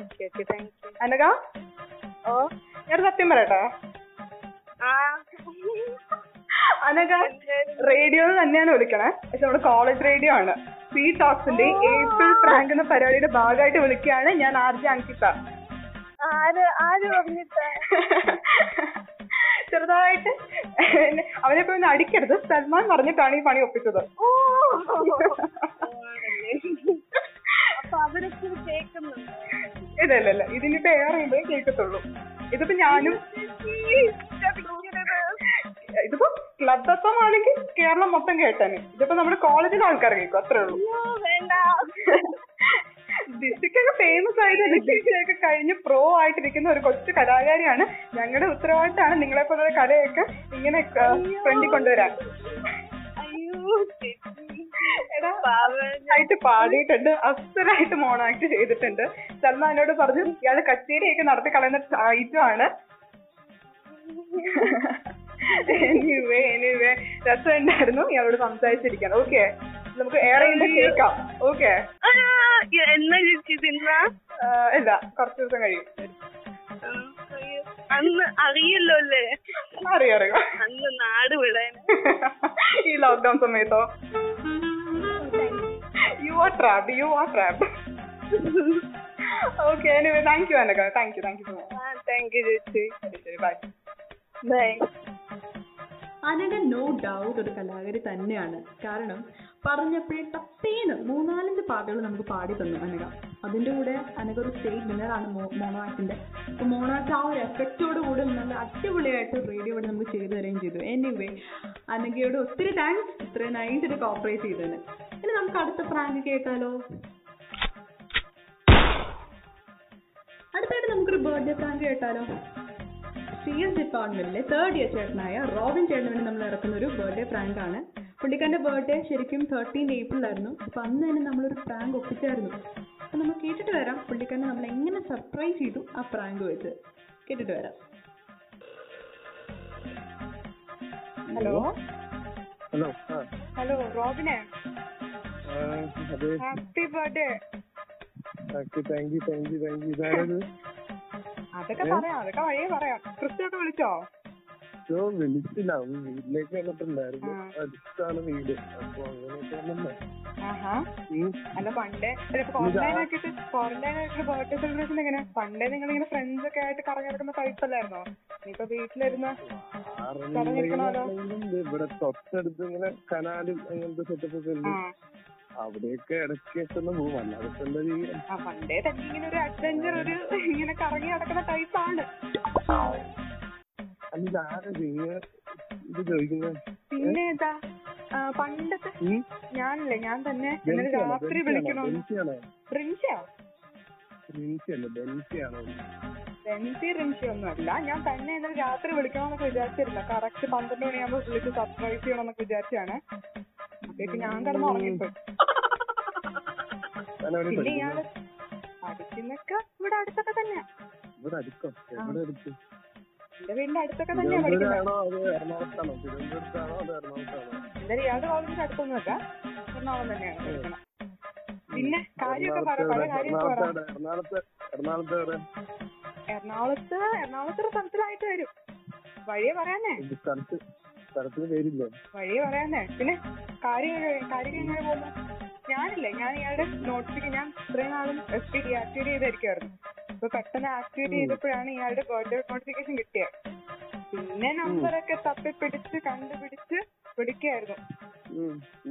okay okay thank you Anagha ഓ ഞാൻ സത്യം പറയട്ടെ? അനക റേഡിയോ തന്നെയാണ് വിളിക്കണേ. പക്ഷെ നമ്മുടെ കോളേജ് റേഡിയോ ആണ്. സി ടോക്സിന്റെ ഏപ്രിൽ പ്രാങ്ക് എന്ന പരിപാടിയുടെ ഭാഗമായിട്ട് വിളിക്കുകയാണ് ഞാൻ ആർജി അങ്കിത. ആര് ആര് പറഞ്ഞിട്ട്? ചെറുതായിട്ട് അവനെ പോയി അടിക്കരുത്. സൽമാൻ പറഞ്ഞിട്ടാണ് ഈ പണി ഒപ്പിച്ചത്. ഇതല്ല ഇല്ല ഇല്ല ഇല്ല. ഇതിനിപ്പോ എയർ ചെയ്യുമ്പോഴേ കേൾക്കത്തുള്ളൂ. ഇതിപ്പോ ഞാനും ഇതിപ്പോ ക്ലബ് അപ്പം ആണെങ്കിൽ കേരളം മൊത്തം കേട്ടാന്. ഇതിപ്പോ നമ്മുടെ കോളേജിലെ ആൾക്കാർ കേൾക്കും. അത്രേ ഉള്ളൂ. ഡിസ്ട്രിക്റ്റ് ഫേമസ് ഡിസ്ട്രിക്റ്റ് ഒക്കെ കഴിഞ്ഞ് പ്രോ ആയിട്ടിരിക്കുന്ന ഒരു കൊച്ചു കലാകാരിയാണ്. ഞങ്ങളുടെ ഉത്തരവാദിത്തമാണ് നിങ്ങളെ പോലുള്ള കലയൊക്കെ ഇങ്ങനെ ഫ്രണ്ടിൽ കൊണ്ടുവരാൻ. ആയിട്ട് പാടിയിട്ടുണ്ട്. അസലായിട്ട് മോണാക്ട് ചെയ്തിട്ടുണ്ട്. സൽമാനോട് പറഞ്ഞു ഇയാൾ കച്ചേരിയൊക്കെ നടത്തി കളയുന്ന ഐറ്റമാണ് എനിവേ എനിവേ രസമുണ്ടായിരുന്നു. ഇയാളോട് സംസാരിച്ചിരിക്കണം ഓക്കെ നമുക്ക് ഏറെ കേൾക്കാം. ഓക്കെ എന്നാ ചേച്ചി സിനിമ ഇല്ല കുറച്ച് ദിവസം കഴിയും. അന്ന് അറിയല്ലോ അല്ലേ? അറിയാം അറിയാം. അന്ന് നാട് വിടാൻ ഈ ലോക്ക്ഡൌൺ സമയത്തോ? You are trapped you are trapped okay anyway thank you Anagha thank you thank you so much thank you ചേച്ചി. ശരി ശരി bye bye Anagha no doubt ഒരു കലാകാരി തന്നെയാണ്. കാരണം പറഞ്ഞപ്പോഴേ ടപ്പേന്ന് മൂന്നാലഞ്ച് പാട്ടുകൾ നമുക്ക് പാടി തന്നു അനഘ അതിന്റെ കൂടെ അനഘ ഒരു സ്റ്റേജ് വിന്നറാണ് മോണോ ആക്ടിന്റെ അപ്പൊ മോണോ ആക്ട് ആ ഒരു എഫക്റ്റോട് കൂടെ നല്ല അടിപൊളിയായിട്ട് റേഡിയോ ഇവിടെ നമുക്ക് ചെയ്തു തരികയും ചെയ്തു. എനിവേ അനഘയോട് ഒത്തിരി താങ്ക്സ് ഇത്രയും നൈസായിട്ട് കോപ്പറേറ്റ് ചെയ്തതിന്. ഇനി നമുക്ക് അടുത്ത പ്രാങ്ക് കേട്ടാലോ? അടുത്തായിട്ട് നമുക്കൊരു ബർത്ത്ഡേ പ്രാങ്ക് കേട്ടാലോ? സി എസ് ഡിപ്പാർട്ട്മെന്റിലെ തേർഡ് ഇയർ ചേട്ടനായ റോബിൻ ചേട്ടന് വേണ്ടി നമ്മൾ ഇറക്കുന്ന ഒരു ബർത്ത്ഡേ പ്രാങ്ക് ആണ്. പുള്ളിക്കാരന്റെ ബർത്ത്ഡേ ശരിക്കും തേർട്ടീൻ ഏപ്രിലായിരുന്നു അപ്പൊ അന്ന് തന്നെ നമ്മളൊരു പ്രാങ്ക് ഒപ്പിച്ചായിരുന്നു. അപ്പൊ നമ്മൾ കേട്ടിട്ട് വരാം പുള്ളിക്കാരനെ നമ്മൾ എങ്ങനെ സർപ്രൈസ് ചെയ്തു ആ പ്രാങ്ക് വെച്ച്. കേട്ടിട്ട് വരാം. ഹലോ ഹലോ ഹലോ റോബിനെ? Happy birthday you thank you thank you thank you അതൊക്കെ പറയാം അതൊക്കെ വഴിയെ പറയാം. ക്രിസ്ത്യൊക്കെ വിളിച്ചോ? ഷോ വിളിച്ചില്ല. അവൻ വീട്ടിലേക്ക് വന്നിട്ടുണ്ടായിരുന്നു. അടുത്താണ് വീട്. അപ്പൊ അങ്ങനെയൊക്കെ അല്ല പണ്ടേ ക്വാറന്റൈൻ ആക്കിയിട്ട് ക്വാറന്റൈൻ ആയിട്ട് ബർത്ത്ഡേ സെലിബ്രേഷൻ എങ്ങനെ? പണ്ടേ നിങ്ങൾ ഇങ്ങനെ ഫ്രണ്ട്സ് ഒക്കെ ആയിട്ട് കറങ്ങി നടക്കുന്ന ടൈപ്പല്ലായിരുന്നോ ഇപ്പൊ വീട്ടിലിരുന്ന് ഇവിടെ തൊട്ടടുത്ത് ഇങ്ങനെ കനാലും അങ്ങനത്തെ സെറ്റപ്പ് ഒക്കെ ഉണ്ട്. അവിടെയൊക്കെ ഇടയ്ക്കൊക്കെ ഒന്ന് പോകും അല്ലാതെ ഇപ്പൊ എന്താ ചെയ്യാ? ആ പണ്ടേ തന്നെ ഇങ്ങനെ ഒരു അഡ്വഞ്ചർ ഒരു ഇങ്ങനെ കറങ്ങി നടക്കുന്ന ടൈപ്പാണ് അല്ല ഇത് ചോദിക്കുന്നത് പിന്നെ ഏതാ ആ, പണ്ടത്തെ ഞാനല്ലേ ഞാൻ തന്നെ ഇന്നലെ രാത്രി വിളിക്കണോ? ബെൻസിയാണോ? റിൻഷയോ ബെൻസിയല്ല ബെൻസിയാണോ? ബെൻസി റിൻഷി ഒന്നും അല്ല ഞാൻ തന്നെ ഇന്നലെ രാത്രി വിളിക്കണമെന്നൊക്കെ വിചാരിച്ചിരുന്ന. കറക്റ്റ് പന്ത്രണ്ട് മണിയാകുമ്പോ വിളിച്ച് സർപ്രൈസ് ചെയ്യണമെന്നൊക്കെ വിചാരിച്ചാണ്. ഞാൻ കിടന്ന് ഉറങ്ങിപ്പോയി. പിന്നെ പഠിക്കുന്നു ഇയാൾ പഠിക്കുന്നൊക്കെ ഇവിടെ അടുത്തൊക്കെ തന്നെയാ. ഇവിടെ അടുത്തോ? എവിടെ അടുത്ത്? എന്റെ വീടിന്റെ അടുത്തൊക്കെ തന്നെയാ പഠിക്കുന്നത്. തിരുവനന്തപുരമാണോ അതോ എറണാകുളത്താണോ? തിരുവനന്തപുരത്താണോ അതോ എറണാകുളത്താണോ? എന്തായാലും ഇയാളുടെ കോളേജിന്റെ അടുത്തൊന്നുമല്ല എറണാകുളം തന്നെയാണ് പഠിക്കുന്നത് പിന്നെ കാര്യമൊക്കെ പറ പല കാര്യമൊക്കെ പറ. എറണാകുളത്ത് എറണാകുളത്ത് എവിടെ? എറണാകുളത്ത് എറണാകുളത്ത് ഒരു സ്ഥലത്തിലായിട്ട് വരും. വഴിയെ പറയാനേ. സ്ഥലത്ത് സ്ഥലത്തിന് പേരില്ലേ? വഴിയെ പറയാനേ. പിന്നെ കാര്യം കാര്യം എങ്ങനെ പോകുന്നു? ഞാനില്ലേ ഞാൻ ഇയാളുടെ നോട്ടിഫിക്കേഷൻ ഞാൻ ഇത്രയും നാളും എസ് പി ഡീആക്ടിവേറ്റ് ചെയ്തിരിക്കുവായിരുന്നു. അപ്പൊ പെട്ടെന്ന് ആക്ടിവേറ്റ് ചെയ്തപ്പോഴാണ് ഇയാളുടെ ബർത്ത്ഡേ നോട്ടിഫിക്കേഷൻ കിട്ടിയത്. പിന്നെ നമ്പറൊക്കെ തപ്പിപ്പിടിച്ച് കണ്ടുപിടിച്ച് പിടിക്കായിരുന്നു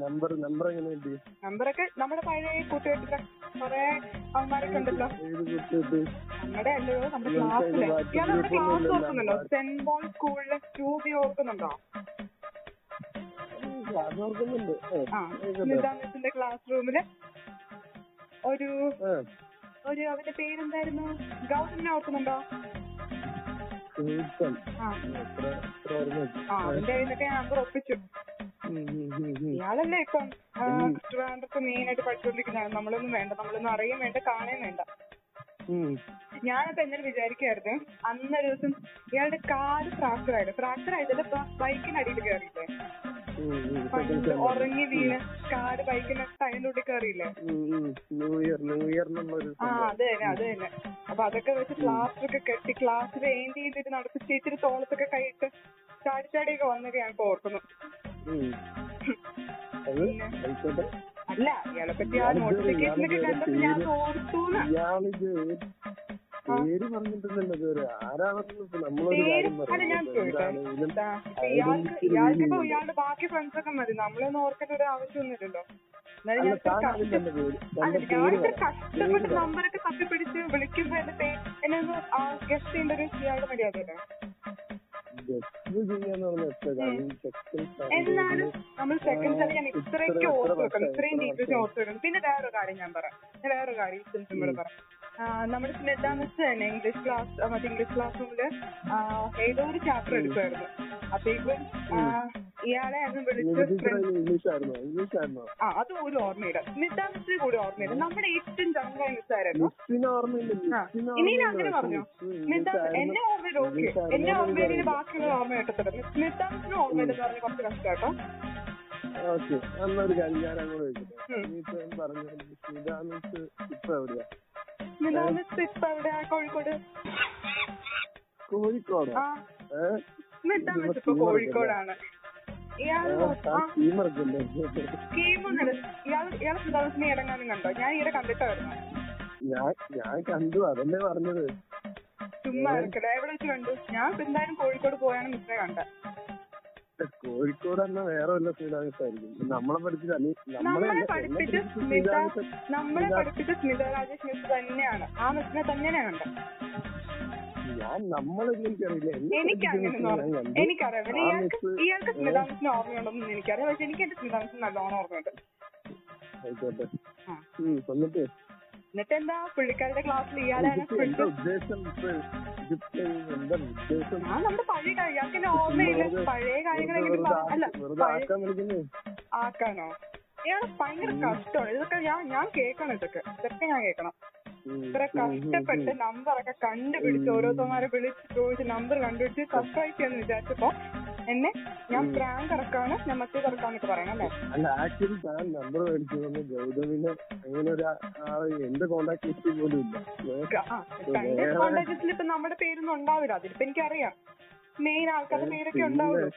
നമ്പർ നമ്പർ എങ്ങനെ നമ്പറൊക്കെ നമ്മുടെ പഴയ കൂട്ടുകെട്ടിലെ കൊറേ അവന്മാരൊക്കെ ഉണ്ടല്ലോ. നമ്മുടെ അല്ലയോ നമ്മുടെ ക്ലാസ്സിലെ ഇയാൾ നമ്മുടെ ക്ലാസ് ഓർക്കുന്നുണ്ടോ? സെന്റ് പോൾ സ്കൂളിലെ ട്യൂബി ഓർക്കുന്നുണ്ടോ? ആ ക്ലാസ് റൂമിൽ ഒരു ഒരു അവന്റെ പേരെന്തായിരുന്നു? ഗൗതമിനെ ഓർക്കുന്നുണ്ടോ? ആ. അവന്റെ കയ്യിൽ നിന്നൊക്കെ നമ്പർ ഒപ്പിച്ചു. ഇയാളല്ലേ ഇപ്പം ട്രിവാൻഡ്രത്ത് മെയിൻ ആയിട്ട് പഠിച്ചുകൊണ്ടിരിക്കുന്നത് നമ്മളൊന്നും വേണ്ട നമ്മളൊന്നും അറിയാൻ വേണ്ട കാണാൻ വേണ്ട. ഞാനപ്പോ എന്നാലും വിചാരിക്കായിരുന്നു അന്നൊരു ദിവസം ഇയാളുടെ കാൽ ഫ്രാക്ചർ ആയിട്ട് ഫ്രാക്ചർ ആയിട്ടല്ല ബൈക്കിനടിയിൽ കയറിയില്ലേ. പണ്ട് ഉറങ്ങി വീണ് കാൽ ബൈക്കിന് ടൈമിന്റെ ഉള്ളിൽ കയറിയില്ലേ. ന്യൂ ഇയർ ന്യൂ ഇയർ ആ അത് തന്നെ അത് തന്നെ. അപ്പൊ അതൊക്കെ വെച്ച് പ്ലാസ്റ്റർ ഒക്കെ കെട്ടി ക്ലാസ്സിൽ എയിം ചെയ്തിട്ട് നടത്തിച്ച് ഇച്ചിരി തോളത്തൊക്കെ കൈയിട്ട് ചാടി ചാടിയൊക്കെ വന്നത് ഞാൻ ഓർക്കുന്നു. അല്ല ഇയാളെ പറ്റി ആ നോട്ടിഫിക്കേഷൻ ഒക്കെ കണ്ടപ്പോ ഞാൻ ഇയാളിത് പേര് പറഞ്ഞിട്ടില്ലല്ലോ ഇതുവരെ. ആരാണെന്ന് ഇപ്പൊ നമ്മളൊരു കാര്യം അല്ല ഞാൻ ചോദിക്കട്ടെ എന്താണെങ്കിലും ദാ, ഇപ്പൊ ഇയാൾക്ക് ഇയാൾക്കിപ്പോ ഇയാളുടെ ബാക്കി ഫ്രണ്ട്സ് ഒക്കെ മതി. നമ്മളൊന്നും ഓർക്കേണ്ട ഒരു ആവശ്യമൊന്നുമില്ലല്ലോ. എന്നാലും ഞാൻ അല്ല താൻ ഇത്ര അതിന്റെ കഷ്ട- പേര് അല്ല തന്റെ ഞാൻ പേര് പറ. കഷ്ടപ്പെട്ട് നമ്പറൊക്കെ തപ്പിപ്പിടിച്ച് വിളിക്കുമ്പോ എന്റെ പേര് എന്നെ ഒന്ന് ഗസ്റ്റ് ചെയ്യേണ്ട ഒരു ഇയാളുടെ മര്യാദയല്ലേ ഗസ്റ്റ് ചെയ്യാന്ന് പറഞ്ഞ എത്ര കാര്യം? സെക്കൻഡ് എന്നാലും നമ്മൾ സെക്കൻഡ്സ് ഇത്രയൊക്കെ ഓർത്ത് വെക്കണം. ഇത്രയും ഡീറ്റെയിൽസ് ഓർത്ത് വെക്കണം. പിന്നെ വേറൊരു കാര്യം ഞാൻ പറയാം. ഞാൻ വേറൊരു കാര്യം സിമ്പിൾ പറയാം. നമ്മുടെ സ്മിത മിസ് തന്നെ ഇംഗ്ലീഷ് ക്ലാസ് മറ്റേ ഇംഗ്ലീഷ് ക്ലാസ് റൂമിൽ ഏതോ ഒരു ചാപ്റ്റർ എടുക്കുമായിരുന്നു അപ്പേക്കും ഇയാളെ ആയിരുന്നു വിളിച്ച് ആ അത് ഒരു ഓർമ്മയില്ല. സ്മിത മിസ്സിന് കൂടി ഓർമ്മയില്ല. നമ്മുടെ ഏറ്റവും ചടങ്ങായ മിസ്സായിരുന്നു ഓർമ്മയില്ല ഇനി അങ്ങനെ പറഞ്ഞു? സ്മിത എന്നെ ഓർമ്മയിൽ ഓക്കെ. എന്നെ ഓർമ്മയിൽ എനിക്കറിയില്ല. ബാക്കിയുള്ള ഓർമ്മ കിട്ടത്തില്ല. സ്മിത മിസ്സിന് ഓർമ്മയില്ലെന്ന് പറഞ്ഞ് കുറച്ച് കഷ്ടാട്ടോ ഓക്കെ. എന്നൊരു കാര്യം ഞാൻ അങ്ങോട്ട് ചോദിക്കട്ടെ. നീ ഇനിയിപ്പോ പറഞ്ഞ പറഞ്ഞത് സ്മിത മിസ് ഇപ്പൊ എവിടെയാ? സ്മിത ഇപ്പൊ എവിടെയാ? കോഴിക്കോട്. കോഴിക്കോടോ? ഏഹ് സ്മിത ഇപ്പൊ കോഴിക്കോടാണ്. ഞാൻ കണ്ടു. അതല്ലേ പറഞ്ഞത്. ചുമ്മാ എവിടെ വെച്ച് കണ്ടു? ഞാൻ ഇപ്പൊ എന്തായാലും കോഴിക്കോട് പോയാണ് മിസ്സിനെ കണ്ടത്. കോഴിക്കോട് തന്നെ വേറെ വല്ല ശ്രീരാമസായിരിക്കും നമ്മളെ പഠിപ്പിച്ച നമ്മളെ പഠിപ്പിച്ച സ്മിത നമ്മളെ പഠിപ്പിച്ച സ്മിത രാജേഷ് മിസ് തന്നെയാണ്. ആ മിസ്സിനെ തന്നെയാണ്. കണ്ടത് ഞാൻ നമ്മളെ എനിക്കറിയില്ല. എനിക്കറിയാം. ഇയാൾക്ക് ഇയാൾക്ക് സ്മിത മിസ്സിന് ഓർമ്മയുണ്ടോന്ന് എനിക്കറിയാം. പക്ഷെ എനിക്ക് എന്റെ സ്മിത മിസ്സിന് നല്ലോണം ഓർമ്മയുണ്ട് ആയിക്കോട്ടെ എന്നിട്ട് എന്നിട്ട് എന്താ പുള്ളിക്കാരുടെ ക്ലാസ്സിൽ ഇയാളാണ് ആ നമ്മുടെ പഴയ ഇയാൾക്ക് എന്നെ ഓർമ്മയില്ല. പഴയ കാര്യങ്ങളെങ്കിലും അല്ല ആക്കാനോ? ഇയാൾ ഭയങ്കര കഷ്ടമാണ്. ഇതൊക്കെ ഞാൻ ഞാൻ കേൾക്കണം ഇതൊക്കെ. ഇതൊക്കെ ഞാൻ കേൾക്കണം. ഇത്ര കഷ്ടപ്പെട്ട്. നമ്പറൊക്കെ കണ്ടുപിടിച്ച് ഓരോരുത്തന്മാരെ വിളിച്ച് ചോദിച്ച് നമ്പർ കണ്ടുപിടിച്ച് സബ്സ്ക്രൈബ് ചെയ്യാന്ന് വിചാരിച്ചപ്പോ എന്നെ ഞാൻ പ്രാങ്ക് ഇറക്കാണ് ഞാൻ മറ്റേത് ഇറക്കാന്നൊക്കെ പറയണം അല്ലേ? അല്ല ആക്ച്വലി താൻ നമ്പർ മേടിച്ചു വന്ന് ഗൗതമിന് അങ്ങനെ ഒരു എന്റെ കോണ്ടാക്ട് ലിസ്റ്റിൽ പോലും ഇല്ല. ഏ? ആ കണ്ട കോണ്ടാക്ട്സിൽ ഇപ്പൊ നമ്മുടെ പേരൊന്നും ഉണ്ടാവില്ല. അതിലിപ്പോ എനിക്കറിയാം. മെയിൻ ആൾക്കാരുടെ പേരൊക്കെ ഉണ്ടാവുള്ളൂ.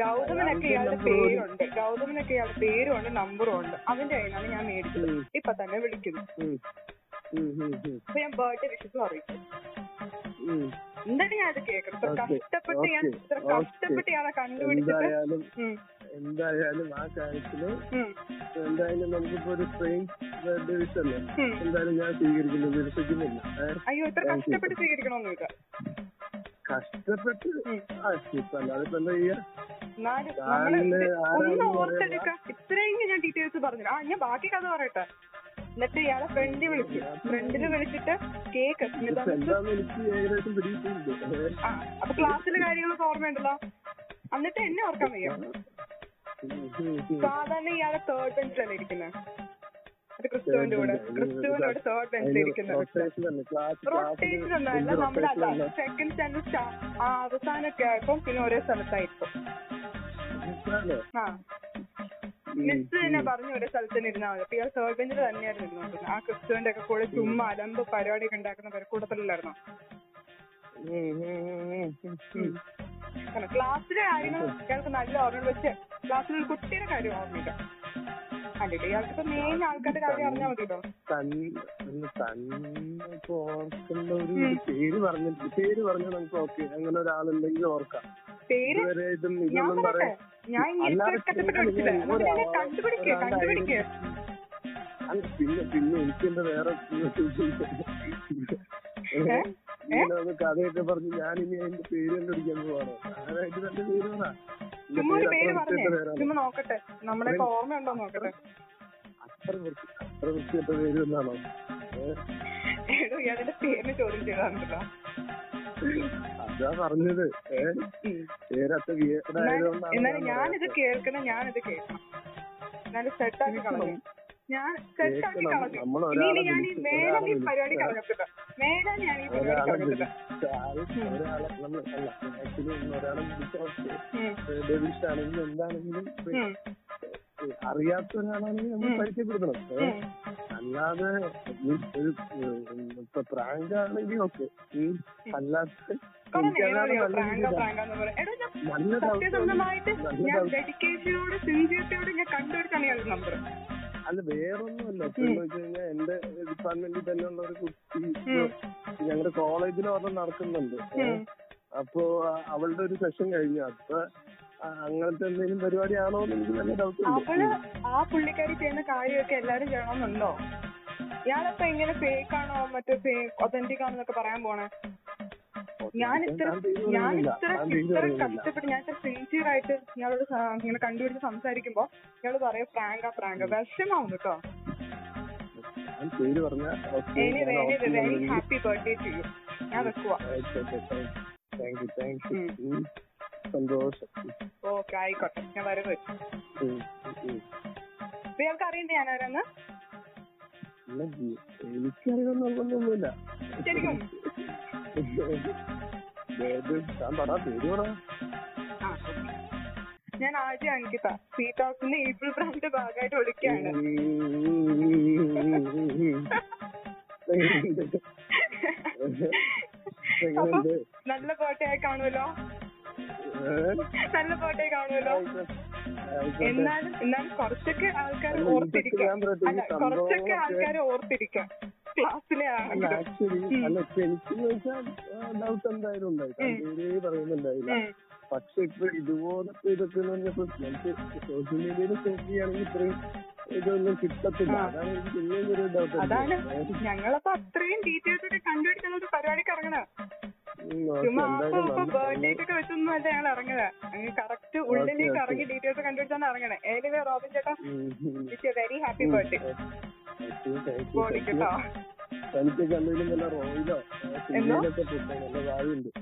ഗൗതമനൊക്കെ ഇയാളുടെ പേരുണ്ട്. ഗൗതമനൊക്കെ ഇയാളുടെ പേരും ഉണ്ട് നമ്പറും ഉണ്ട്. അവന്റെ കയ്യിലാണ് ഞാൻ മേടിച്ചത്. ഇപ്പൊ തന്നെ വിളിക്കുന്നു. അപ്പൊ ഞാൻ ബർത്ത്ഡേ വിഷസ് അറിയിച്ചു. എന്താണ് ഞാൻ അത് കേൾക്കണം കഷ്ടപ്പെട്ട് ഞാൻ ഇത്ര കഷ്ടപ്പെട്ട് ഇയാളെ കണ്ടുപിടിച്ചിട്ട് എന്തായാലും ആ കാര്യത്തിൽ എന്തായാലും നമുക്കിപ്പോ ഒരു ട്രെയിൻ ഡിവിഷല്ലേ എന്തായാലും ഞാൻ സ്വീകരിക്കുന്നു നിരസിക്കുന്നില്ല? അയ്യോ ഇത്ര. കഷ്ടപ്പെട്ട് സ്വീകരിക്കണമെന്നില്ല കഷ്ടപ്പെട്ട്? ഉം. ആ ഇപ്പൊ അല്ലാതെ ഇപ്പൊ എന്താ ചെയ്യാ? ഒന്ന് ഓർത്തെടുക്ക. ഇത്രയും ഞാൻ ഡീറ്റെയിൽസ് പറഞ്ഞു ആ ഞാൻ ബാക്കി കഥ പറയട്ടെ. എന്നിട്ട് ഇയാളെ ഫ്രണ്ട് വിളിച്ചു ഫ്രണ്ടിൽ വിളിച്ചിട്ട് കേക്ക്? ആ അപ്പൊ ക്ലാസ്സിലെ കാര്യങ്ങളൊക്കെ ഓർമ്മയുണ്ടല്ലോ? എന്നിട്ട് എന്നെ ഓർക്കാൻ വയ്യ. സാധാരണ ഇയാളെ തേർഡ് ബെഞ്ചിലല്ലേ ഇരിക്കുന്നത് അത് ക്രിസ്തുവിന്റെ കൂടെ. ക്രിസ്തുവിന്റെ കൂടെ തേർഡ് ബെഞ്ചിൽ ഇരിക്കുന്നത് റൊട്ടേഷൻ അല്ലേ. ക്ലാസ് റൊട്ടേഷൻ നമ്മുടെ അല്ല സെക്കൻഡ് സ്റ്റാൻഡേർഡ് അവസാനമൊക്കെ ആയപ്പോ പിന്നെ ഒരേ സ്ഥലത്തായിരിക്കും. ആ. മിസ് തന്നെ പറഞ്ഞു ഒരു സ്ഥലത്ത് തന്നെ ഇരുന്നാൽ മതി. അപ്പൊ ഇയാൾ തേർഡ് ബെഞ്ചിൽ തന്നെയായിരുന്നു ഇരുന്നോണ്ടിരുന്നത് ആ ക്രിസ്തുവിന്റെ ഒക്കെ കൂടെ ചുമ്മാ അലമ്പ് പരിപാടിയൊക്കെ ഉണ്ടാക്കുന്ന പേര് കൂട്ടത്തിലല്ലായിരുന്നോ കാരണം ക്ലാസ്സിലെ കാര്യങ്ങൾ ഇയാൾക്ക് നല്ല ഓർമ്മ പക്ഷെ ക്ലാസ്സിൽ ഒരു കുട്ടിയുടെ കാര്യം ഓർമ്മയില്ല. അല്ലേ ഇയാൾക്ക് ഇപ്പൊ മെയിൻ ആൾക്കാരുടെ കാര്യം അറിഞ്ഞാൽ മതിയല്ലോ? തന്നെ ഓർക്കേണ്ട ഒരു പേര് പറഞ്ഞു പേര് പറഞ്ഞാൽ നമുക്ക് ഓക്കെ. അങ്ങനെ ഒരാളുണ്ടെങ്കിൽ ഓർക്കാം. പേര്? ഇതൊന്നും പറയാൻ ഞാൻ പേര് ഒരാ- കണ്ടുപിടിക്കേ കണ്ടുപിടിക്കേ. പിന്നെ പിന്നെ എനിക്ക് എന്റെ വേറെ? ഇങ്ങനെ കഥയൊക്കെ പറഞ്ഞ് ഞാൻ ഇനി അതിന്റെ പേര് കണ്ടുപിടിക്കാൻ പോവാണ്. ആരായിട്ട് തന്റെ പേര് പറ ഒരു പേര് പേര് അത്ര വൃത്തി അത്ര വൃത്തികെട്ട പേര് എന്നാണോ ഏഹ് പേരിന് ചോദ്യം ചെയ്താണല്ലോ അതാ പറഞ്ഞത്. വിയേർഡായതുകൊണ്ടാണ് എന്നാലും ഞാനിത് കേൾക്കണം ഞാനിത് കേൾക്കണം. എന്നാലും സെറ്റാക്കി കളഞ്ഞു. ഞാൻ കേൾക്കണം. കളഞ്ഞു ഇനി ഞാൻ ഈ വിളിച്ച് ഈ പരിപാടി കളഞ്ഞിട്ടില്ല മേലെ ഞാൻ ഈ പരിപാടി കളഞ്ഞിട്ടില്ല ഉം, എന്താണെങ്കിലും അറിയാത്ത ഒരാളാണെങ്കിൽ നമ്മൾ. പരിചയപ്പെടുത്തണം? അല്ലാതെ ഇപ്പൊ പ്രാങ്ക് ആണെങ്കിൽ ഓക്കെ അല്ലാത്ത സത്യസന്ധമായിട്ട് ഞാൻ ഡെഡിക്കേഷനോട് സിൻസിയറിറ്റിയോട് ഞാൻ കണ്ടുപിടിച്ചാണ് ഞാൻ നമ്പർ അല്ല വേറൊന്നുമല്ല. സത്യം വെച്ച് കഴിഞ്ഞാൽ എന്റെ ഡിപ്പാർട്ട്മെന്റിൽ തന്നെയുള്ള ഒരു കുട്ടി. ഞങ്ങളുടെ കോളേജിൽ ഒരെണ്ണം നടക്കുന്നുണ്ട്? അപ്പോ അവളുടെ ഒരു സെഷൻ കഴിഞ്ഞു. അപ്പൊ അങ്ങനത്തെ എന്തെങ്കിലും പരിപാടിയാണോ എന്ന് എനിക്ക് നല്ല ഡൗട്ട് അവൾ ആ പുള്ളിക്കാരി ചെയ്യുന്ന കാര്യമൊക്കെ എല്ലാരും ചെയ്യണമെന്നുണ്ടോ? ഇയാളപ്പോ എങ്ങനെ ഫേക്ക് ആണോ മറ്റേ ഒതന്റിക് ആണെന്നൊക്കെ പറയാൻ പോണേ? ഞാൻ ഇത്ര ഞാൻ. ഇത്ര ഇത്ര. കഷ്ടപ്പെട്ട് ഞാൻ ഇത്ര സിൻസിയർ ആയിട്ട് ഇയാളോട് സ- ഇങ്ങനെ കണ്ടുപിടിച്ച് സംസാരിക്കുമ്പോ ഇയാൾ പറയാ പ്രാങ്ക പ്രാങ്ക. വിഷമാവും കേട്ടോ. ഞാൻ പേര് പറഞ്ഞ any very very happy birthday to you ഞാൻ വെക്കുവാ. താങ്ക് യു താങ്ക് യു ഉം. സന്തോഷം. ഓക്കെ ആയിക്കോട്ടെ. ഞാൻ വരവ് വെച്ചു. ഉം, ഉം. ഇയാൾക്ക് അറിയണ്ടേ ഞാൻ ആരാന്ന് ഏത് ഞാൻ പറ പേര് പറ ഞാൻ ആദ്യം അങ്കിത സീ ടോക്സിന്റെ ഏപ്രിൽ ബ്രാൻഡിന്റെ ഭാഗമായിട്ട് വിളിക്കുകയാണ് നല്ല കോട്ടയായി കാണുമല്ലോ? നല്ല ഫോട്ടോ കാണുമല്ലോ. എന്നാലും എന്നാലും കുറച്ചൊക്കെ ആൾക്കാർ ഓർത്തിരിക്കാം. അല്ല കുറച്ചൊക്കെ ആൾക്കാർ ഓർത്തിരിക്കാം. ക്ലാസ്സിലെ അല്ല ആണെങ്കിലും ആക്ച്വലി അല്ല ഇപ്പൊ എനിക്കെന്ന് വെച്ചാൽ ഡൗട്ട് എന്തായാലും ഉണ്ടായി. പേരേ പറയുന്നുണ്ടായില്ല. പക്ഷെ ഇപ്പൊ ഇതുപോലത്തെ ഇതൊക്കെ എന്ന് പറഞ്ഞപ്പോ നമുക്ക് സോഷ്യൽ മീഡിയയിൽ സെർച്ച് ചെയ്യുകയാണെങ്കിൽ ഇത്രയും ഇതൊന്നും കിട്ടത്തില്ല. അതാണ് എനിക്ക് പിന്നെയും ഒരു ഡൗട്ട് അതാണ്. ഞങ്ങളപ്പോ അത്രയും ഡീറ്റെയിൽസ് ഒക്കെ കണ്ടുപിടിക്കുന്ന ഒരു പരിപാടിക്ക് ഇറങ്ങണ ചുമ്മാ അപ്പൊ ഇപ്പൊ ബർത്ത്ഡേ ഒക്കെ വെച്ചൊന്നും അല്ല ഞങ്ങൾ ഇറങ്ങുന്നത് അങ്ങ് കറക്റ്റ് ഉള്ളിലേക്ക്. ഇറങ്ങി ഡീറ്റെയിൽസ് കണ്ടുപിടിച്ചാണ് ഇറങ്ങണേ. എനിവേ റോബിൻ ചേട്ടാ wish very happy birthday buddy കേട്ടോ തനിക്ക് എന്തെങ്കിലും നല്ല റോയിലോ? എന്തോ?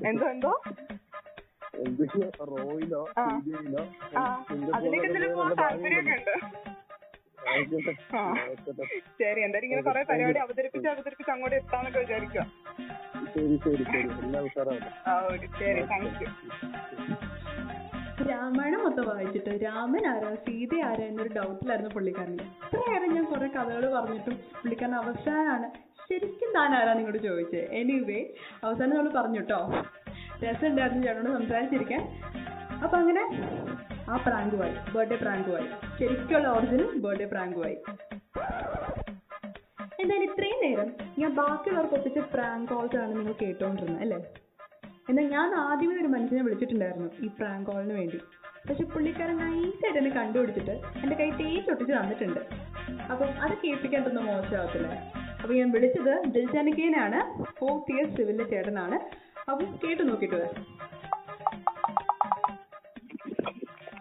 എന്തോ എന്തോ? ആ. എന്തെങ്കിലും പോകാൻ താല്പര്യമൊക്കെ ഉണ്ട്. ശരി എന്തായാലും ഇങ്ങനെ കൊറേ പരിപാടി അവതരിപ്പിച്ച് അവതരിപ്പിച്ച് അങ്ങോട്ട് എത്താന്നൊക്കെ വിചാരിക്കുക ശരി ശരി ശരി. എല്ലാം താങ്ക് യു. രാമായണം മൊത്തം വായിച്ചിട്ട് രാമൻ ആരാ സീത ആരാ എന്നൊരു ഡൗട്ടിലായിരുന്നു പുള്ളിക്കാരൻ ഇത്രയേറെ ഞാൻ കുറെ കഥകൾ പറഞ്ഞിട്ടും പുള്ളിക്കാരൻ അവസാനമാണ് ശരിക്കും താൻ ആരാ നിങ്ങളോട് ചോദിച്ചത് എനിവേ അവസാനം നമ്മൾ പറഞ്ഞു കേട്ടോ രസം ഉണ്ടായിരുന്നു ചേട്ടനോട് സംസാരിച്ചിരിക്കാൻ. അപ്പൊ അങ്ങനെ ആ പ്രാങ്കുമായി ബർത്ത്ഡേ പ്രാങ്കുമായി ശരിക്കുള്ള ഒറിജിനൽ ബർത്ത്ഡേ പ്രാങ്കുമായി എന്തായാലും ഇത്രയും നേരം ഞാൻ ബാക്കിയുള്ളവർക്ക് ഒപ്പിച്ച പ്രാങ്ക് കോൾസ് ആണ് നിങ്ങൾ കേട്ടോണ്ടിരുന്നത് അല്ലേ? എന്നാൽ ഞാൻ ആദ്യമേ ഒരു മനുഷ്യനെ വിളിച്ചിട്ടുണ്ടായിരുന്നു ഈ പ്രാങ്ക് കോളിന് വേണ്ടി. പക്ഷെ പുള്ളിക്കാരൻ നൈസായിട്ട് എന്നെ കണ്ടുപിടിച്ചിട്ട് എന്റെ കൈ തേച്ചൊട്ടിച്ച് തന്നിട്ടുണ്ട്. അപ്പം അത് കേൾപ്പിക്കേണ്ടൊന്നും മോശമാകത്തില്ല അപ്പം ഞാൻ വിളിച്ചത് ദിൽജാനിക്കേനാണ് ഫോർത്ത് ഇയർ സിവിലിലെ ചേട്ടനാണ്. അപ്പം കേട്ടു നോക്കിയിട്ട് വരാം.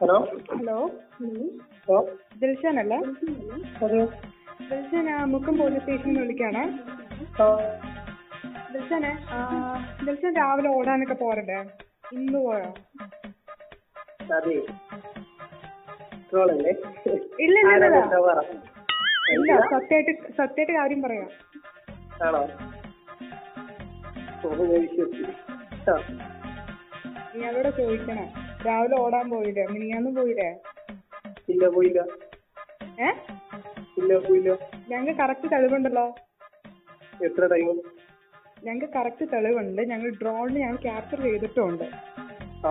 ഹലോ. ഹലോ. ഹലോ. ദിൽഷാൻ അല്ലേ അതെ ദിൽഷാൻ മുക്കം പോലീസ് സ്റ്റേഷനിൽ നിന്ന് വിളിക്കാണ് ദിൽഷാനെ ദിൽഷാൻ രാവിലെ ഓടാനൊക്കെ പോരണ്ടേ ഇന്ന് പോയോ? ഇല്ല ഇല്ല സത്യമായിട്ട് സത്യമായിട്ട് കാര്യം പറയാം. നീ അവിടെ ചോദിക്കണേ. രാവിലെ ഓടാൻ പോയില്ലേ? മിനിയാന്ന് പോയില്ലേ? ഇല്ല പോയില്ല. ഏ? ഇല്ല പോയില്ല. ഞങ്ങൾ കറക്റ്റ് തെളിവുണ്ടല്ലോ. എത്ര ടൈം ഞങ്ങൾക്ക് കറക്റ്റ് തെളിവുണ്ട്. ഞങ്ങൾ ഡ്രോണിൽ ഞങ്ങൾ ക്യാപ്ചർ ചെയ്തിട്ടുണ്ട്.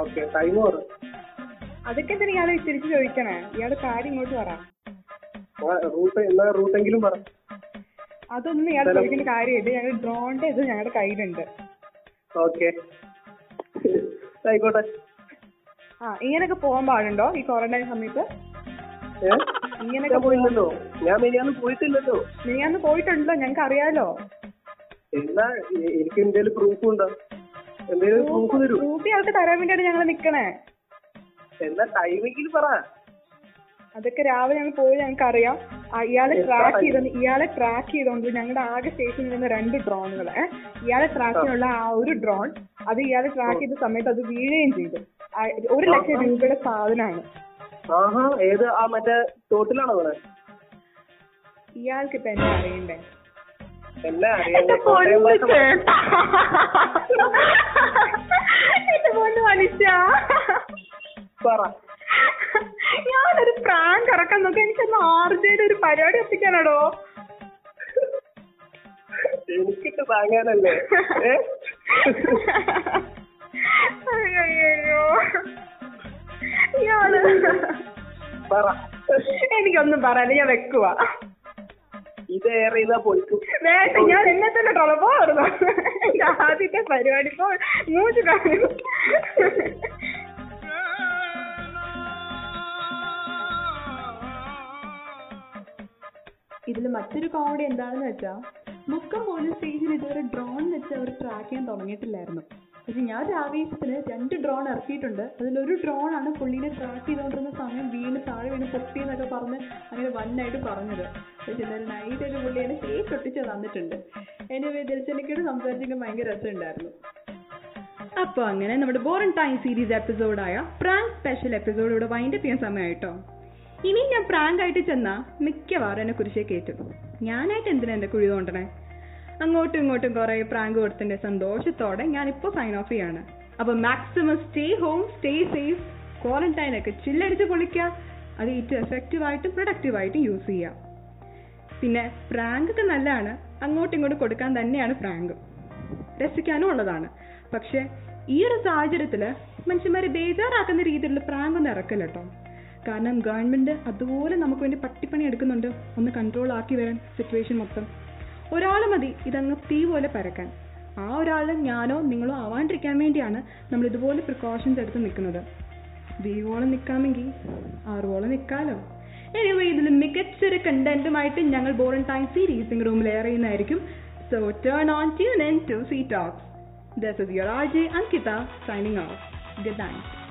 ഓക്കെ ടൈം പറ. അതൊക്കെ തന്നെ ഇയാളെ തിരിച്ച് ചോദിക്കണേ? ഇയാളെ കാര്യം ഇങ്ങോട്ട് പറ. റൂട്ട് എന്നാ റൂട്ടെങ്കിലും പറ. അതൊന്നും ഇയാൾ ചോദിക്കുന്ന കാര്യമില്ല. ഞങ്ങൾ ഡ്രോണിന്റെ ഇത് ഞങ്ങളുടെ കയ്യിലുണ്ട്. ഓക്കെ ആയിക്കോട്ടെ. ആ ഇങ്ങനെയൊക്കെ പോകാൻ പാടുണ്ടോ ഈ ക്വാറന്റൈൻ സമയത്ത്? ഞാൻ പോയില്ലല്ലോ ഞാൻ മിനിയാന്ന് പോയിട്ടില്ലല്ലോ. മിനിയാന്ന് പോയിട്ടുണ്ടല്ലോ ഞങ്ങൾക്ക് അറിയാലോ. എന്നാ എനിക്ക് എന്തെങ്കിലും പ്രൂഫ് ഉണ്ടോ? എന്തേലും പ്രൂഫ് തരൂ. പ്രൂഫ് ഇയാൾക്ക് തരാൻ വേണ്ടിയാണ് ഞങ്ങൾ നിക്കണേ. എന്നാ ടൈമിങ്ങിൽ പറ. അതൊക്കെ രാവിലെ ഞങ്ങൾ പോയി ഞങ്ങൾക്ക് അറിയാം ഇയാളെ ട്രാക്ക്? ചെയ്ത ഇയാളെ ട്രാക്ക് ചെയ്തോണ്ട് ഞങ്ങളുടെ ആകെ സ്റ്റേഷനിൽ നിന്ന് രണ്ട് ഡ്രോണുകൾ ഇയാളെ ട്രാക്ക് ചെയ്യാനുള്ള ആ ഒരു ഡ്രോൺ അത് ഇയാളെ ട്രാക്ക് ചെയ്ത സമയത്ത് അത് വീഴുകയും ചെയ്തു. ഒരു ലക്ഷം രൂപയുടെ സാധനമാണ് ആഹാ ഏത് ആ മറ്റേ തോട്ടിലാണോ ഇയാൾക്ക് ഇപ്പൊ എന്നെ അറിയണ്ടേ? എന്നെ ഞാനൊരു പ്രാങ്ക് ഇറക്കാൻ നോക്കി. എനിക്കൊന്ന് ആർജയുടെ ഒരു പരിപാടി ഒപ്പിക്കാനാടോ എനിക്കിട്ട് താങ്ങാനല്ലേ? അയ്യോ. ഇയാൾ പറ. എനിക്കൊന്നും പറയാനില്ല ഞാൻ വെക്കുക ഇത് ഏറെ ചെയ്താ പൊളിക്കും വേണ്ട ഞാൻ എന്നെ തന്നെ തുളപ്പാറുന്നു എന്റെ ആദ്യത്തെ പരിപാടി. പോ മൂന്ന് കാണും ഇതിൽ മറ്റൊരു കോമഡി എന്താണെന്ന് വെച്ചാൽ മുക്കം പോലീസ് സ്റ്റേജിൽ ഇതുവരെ ഡ്രോൺ വെച്ച് അവർ ട്രാക്ക് ചെയ്യാൻ തുടങ്ങിയിട്ടില്ലായിരുന്നു. പക്ഷെ ഞാൻ ഒരു ആവേശത്തിന് രണ്ട് ഡ്രോൺ ഇറക്കിയിട്ടുണ്ട്. അതിലൊരു ഡ്രോണാണ് പുള്ളീനെ ട്രാക്ക് ചെയ്തുകൊണ്ടിരുന്ന സമയം വീണ് താഴെ വീണ് പൊട്ടി എന്നൊക്കെ പറഞ്ഞ് അങ്ങനെ വന്നായിട്ട് പറഞ്ഞത്. പക്ഷെ എന്തായാലും നൈറ്റ് ഒരു പുള്ളിയെ സേഫ് ഒട്ടിച്ച് തന്നിട്ടുണ്ട്. എനിവേ ദിൽച്ചനിക്കോട് സംസാരിച്ചെങ്കിൽ ഭയങ്കര രസമുണ്ടായിരുന്നു. അപ്പോൾ അങ്ങനെ നമ്മുടെ ബോറൻ ടൈം സീരീസ് എപ്പിസോഡായ പ്രാങ്ക് സ്പെഷ്യൽ എപ്പിസോഡ് ഇവിടെ വൈൻഡ് ചെയ്യാൻ സമയമായിട്ടോ ഇനി ഞാൻ പ്രാങ്ക് ആയിട്ട് ചെന്നാൽ മിക്കവാറും എന്നെ കുറിച്ചേ കയറ്റും. ഞാനായിട്ട് എന്തിനാ എന്റെ കുഴി തോണ്ടണേ അങ്ങോട്ടും ഇങ്ങോട്ടും കുറെ പ്രാങ്ക് കൊടുത്തിന്റെ സന്തോഷത്തോടെ ഞാൻ ഇപ്പൊ സൈൻ ഓഫ് ചെയ്യാണ്. അപ്പൊ maximum stay home stay safe quarantine ഒക്കെ ചില്ലടിച്ച് പൊളിക്കുക അത് ഏറ്റവും എഫക്റ്റീവ് ആയിട്ടും പ്രൊഡക്റ്റീവ് ആയിട്ടും യൂസ് ചെയ്യാം. പിന്നെ പ്രാങ്ക് ഒക്കെ നല്ലതാണ്. അങ്ങോട്ടും ഇങ്ങോട്ടും കൊടുക്കാൻ തന്നെയാണ് പ്രാങ്ക്. രസിക്കാനും ഉള്ളതാണ്. പക്ഷെ ഈ ഒരു സാഹചര്യത്തിൽ മനുഷ്യന്മാരെ ബേജാറാക്കുന്ന രീതിയിലുള്ള പ്രാങ്ക് ഒന്നും ഇറക്കില്ല കേട്ടോ കാരണം ഗവൺമെന്റ് അതുപോലെ നമുക്ക് വേണ്ടി പട്ടിപ്പണി എടുക്കുന്നുണ്ട്. ഒന്ന് കൺട്രോൾ ആക്കി വരാൻ സിറ്റുവേഷൻ മൊത്തം. ഒരാൾ മതി. ഇതങ്ങ് തീ പോലെ പരക്കാൻ. ആ ഒരാൾ ഞാനോ നിങ്ങളോ ആവാണ്ടിരിക്കാൻ വേണ്ടിയാണ് നമ്മൾ ഇതുപോലെ പ്രിക്കോഷൻസ് എടുത്ത് നിൽക്കുന്നത്. വീവോളം നിൽക്കാമെങ്കിൽ ആറുവോളം നിൽക്കാലോ. എനിവേ ഇതിൽ മികച്ചൊരു കണ്ടന്റുമായിട്ട് ഞങ്ങൾ ബോറൻ ടൈം സീരീസിംഗ് റൂമിൽ എയർ ചെയ്യുന്നതായിരിക്കും. So turn on to C talks this is your R J Ankita signing off good night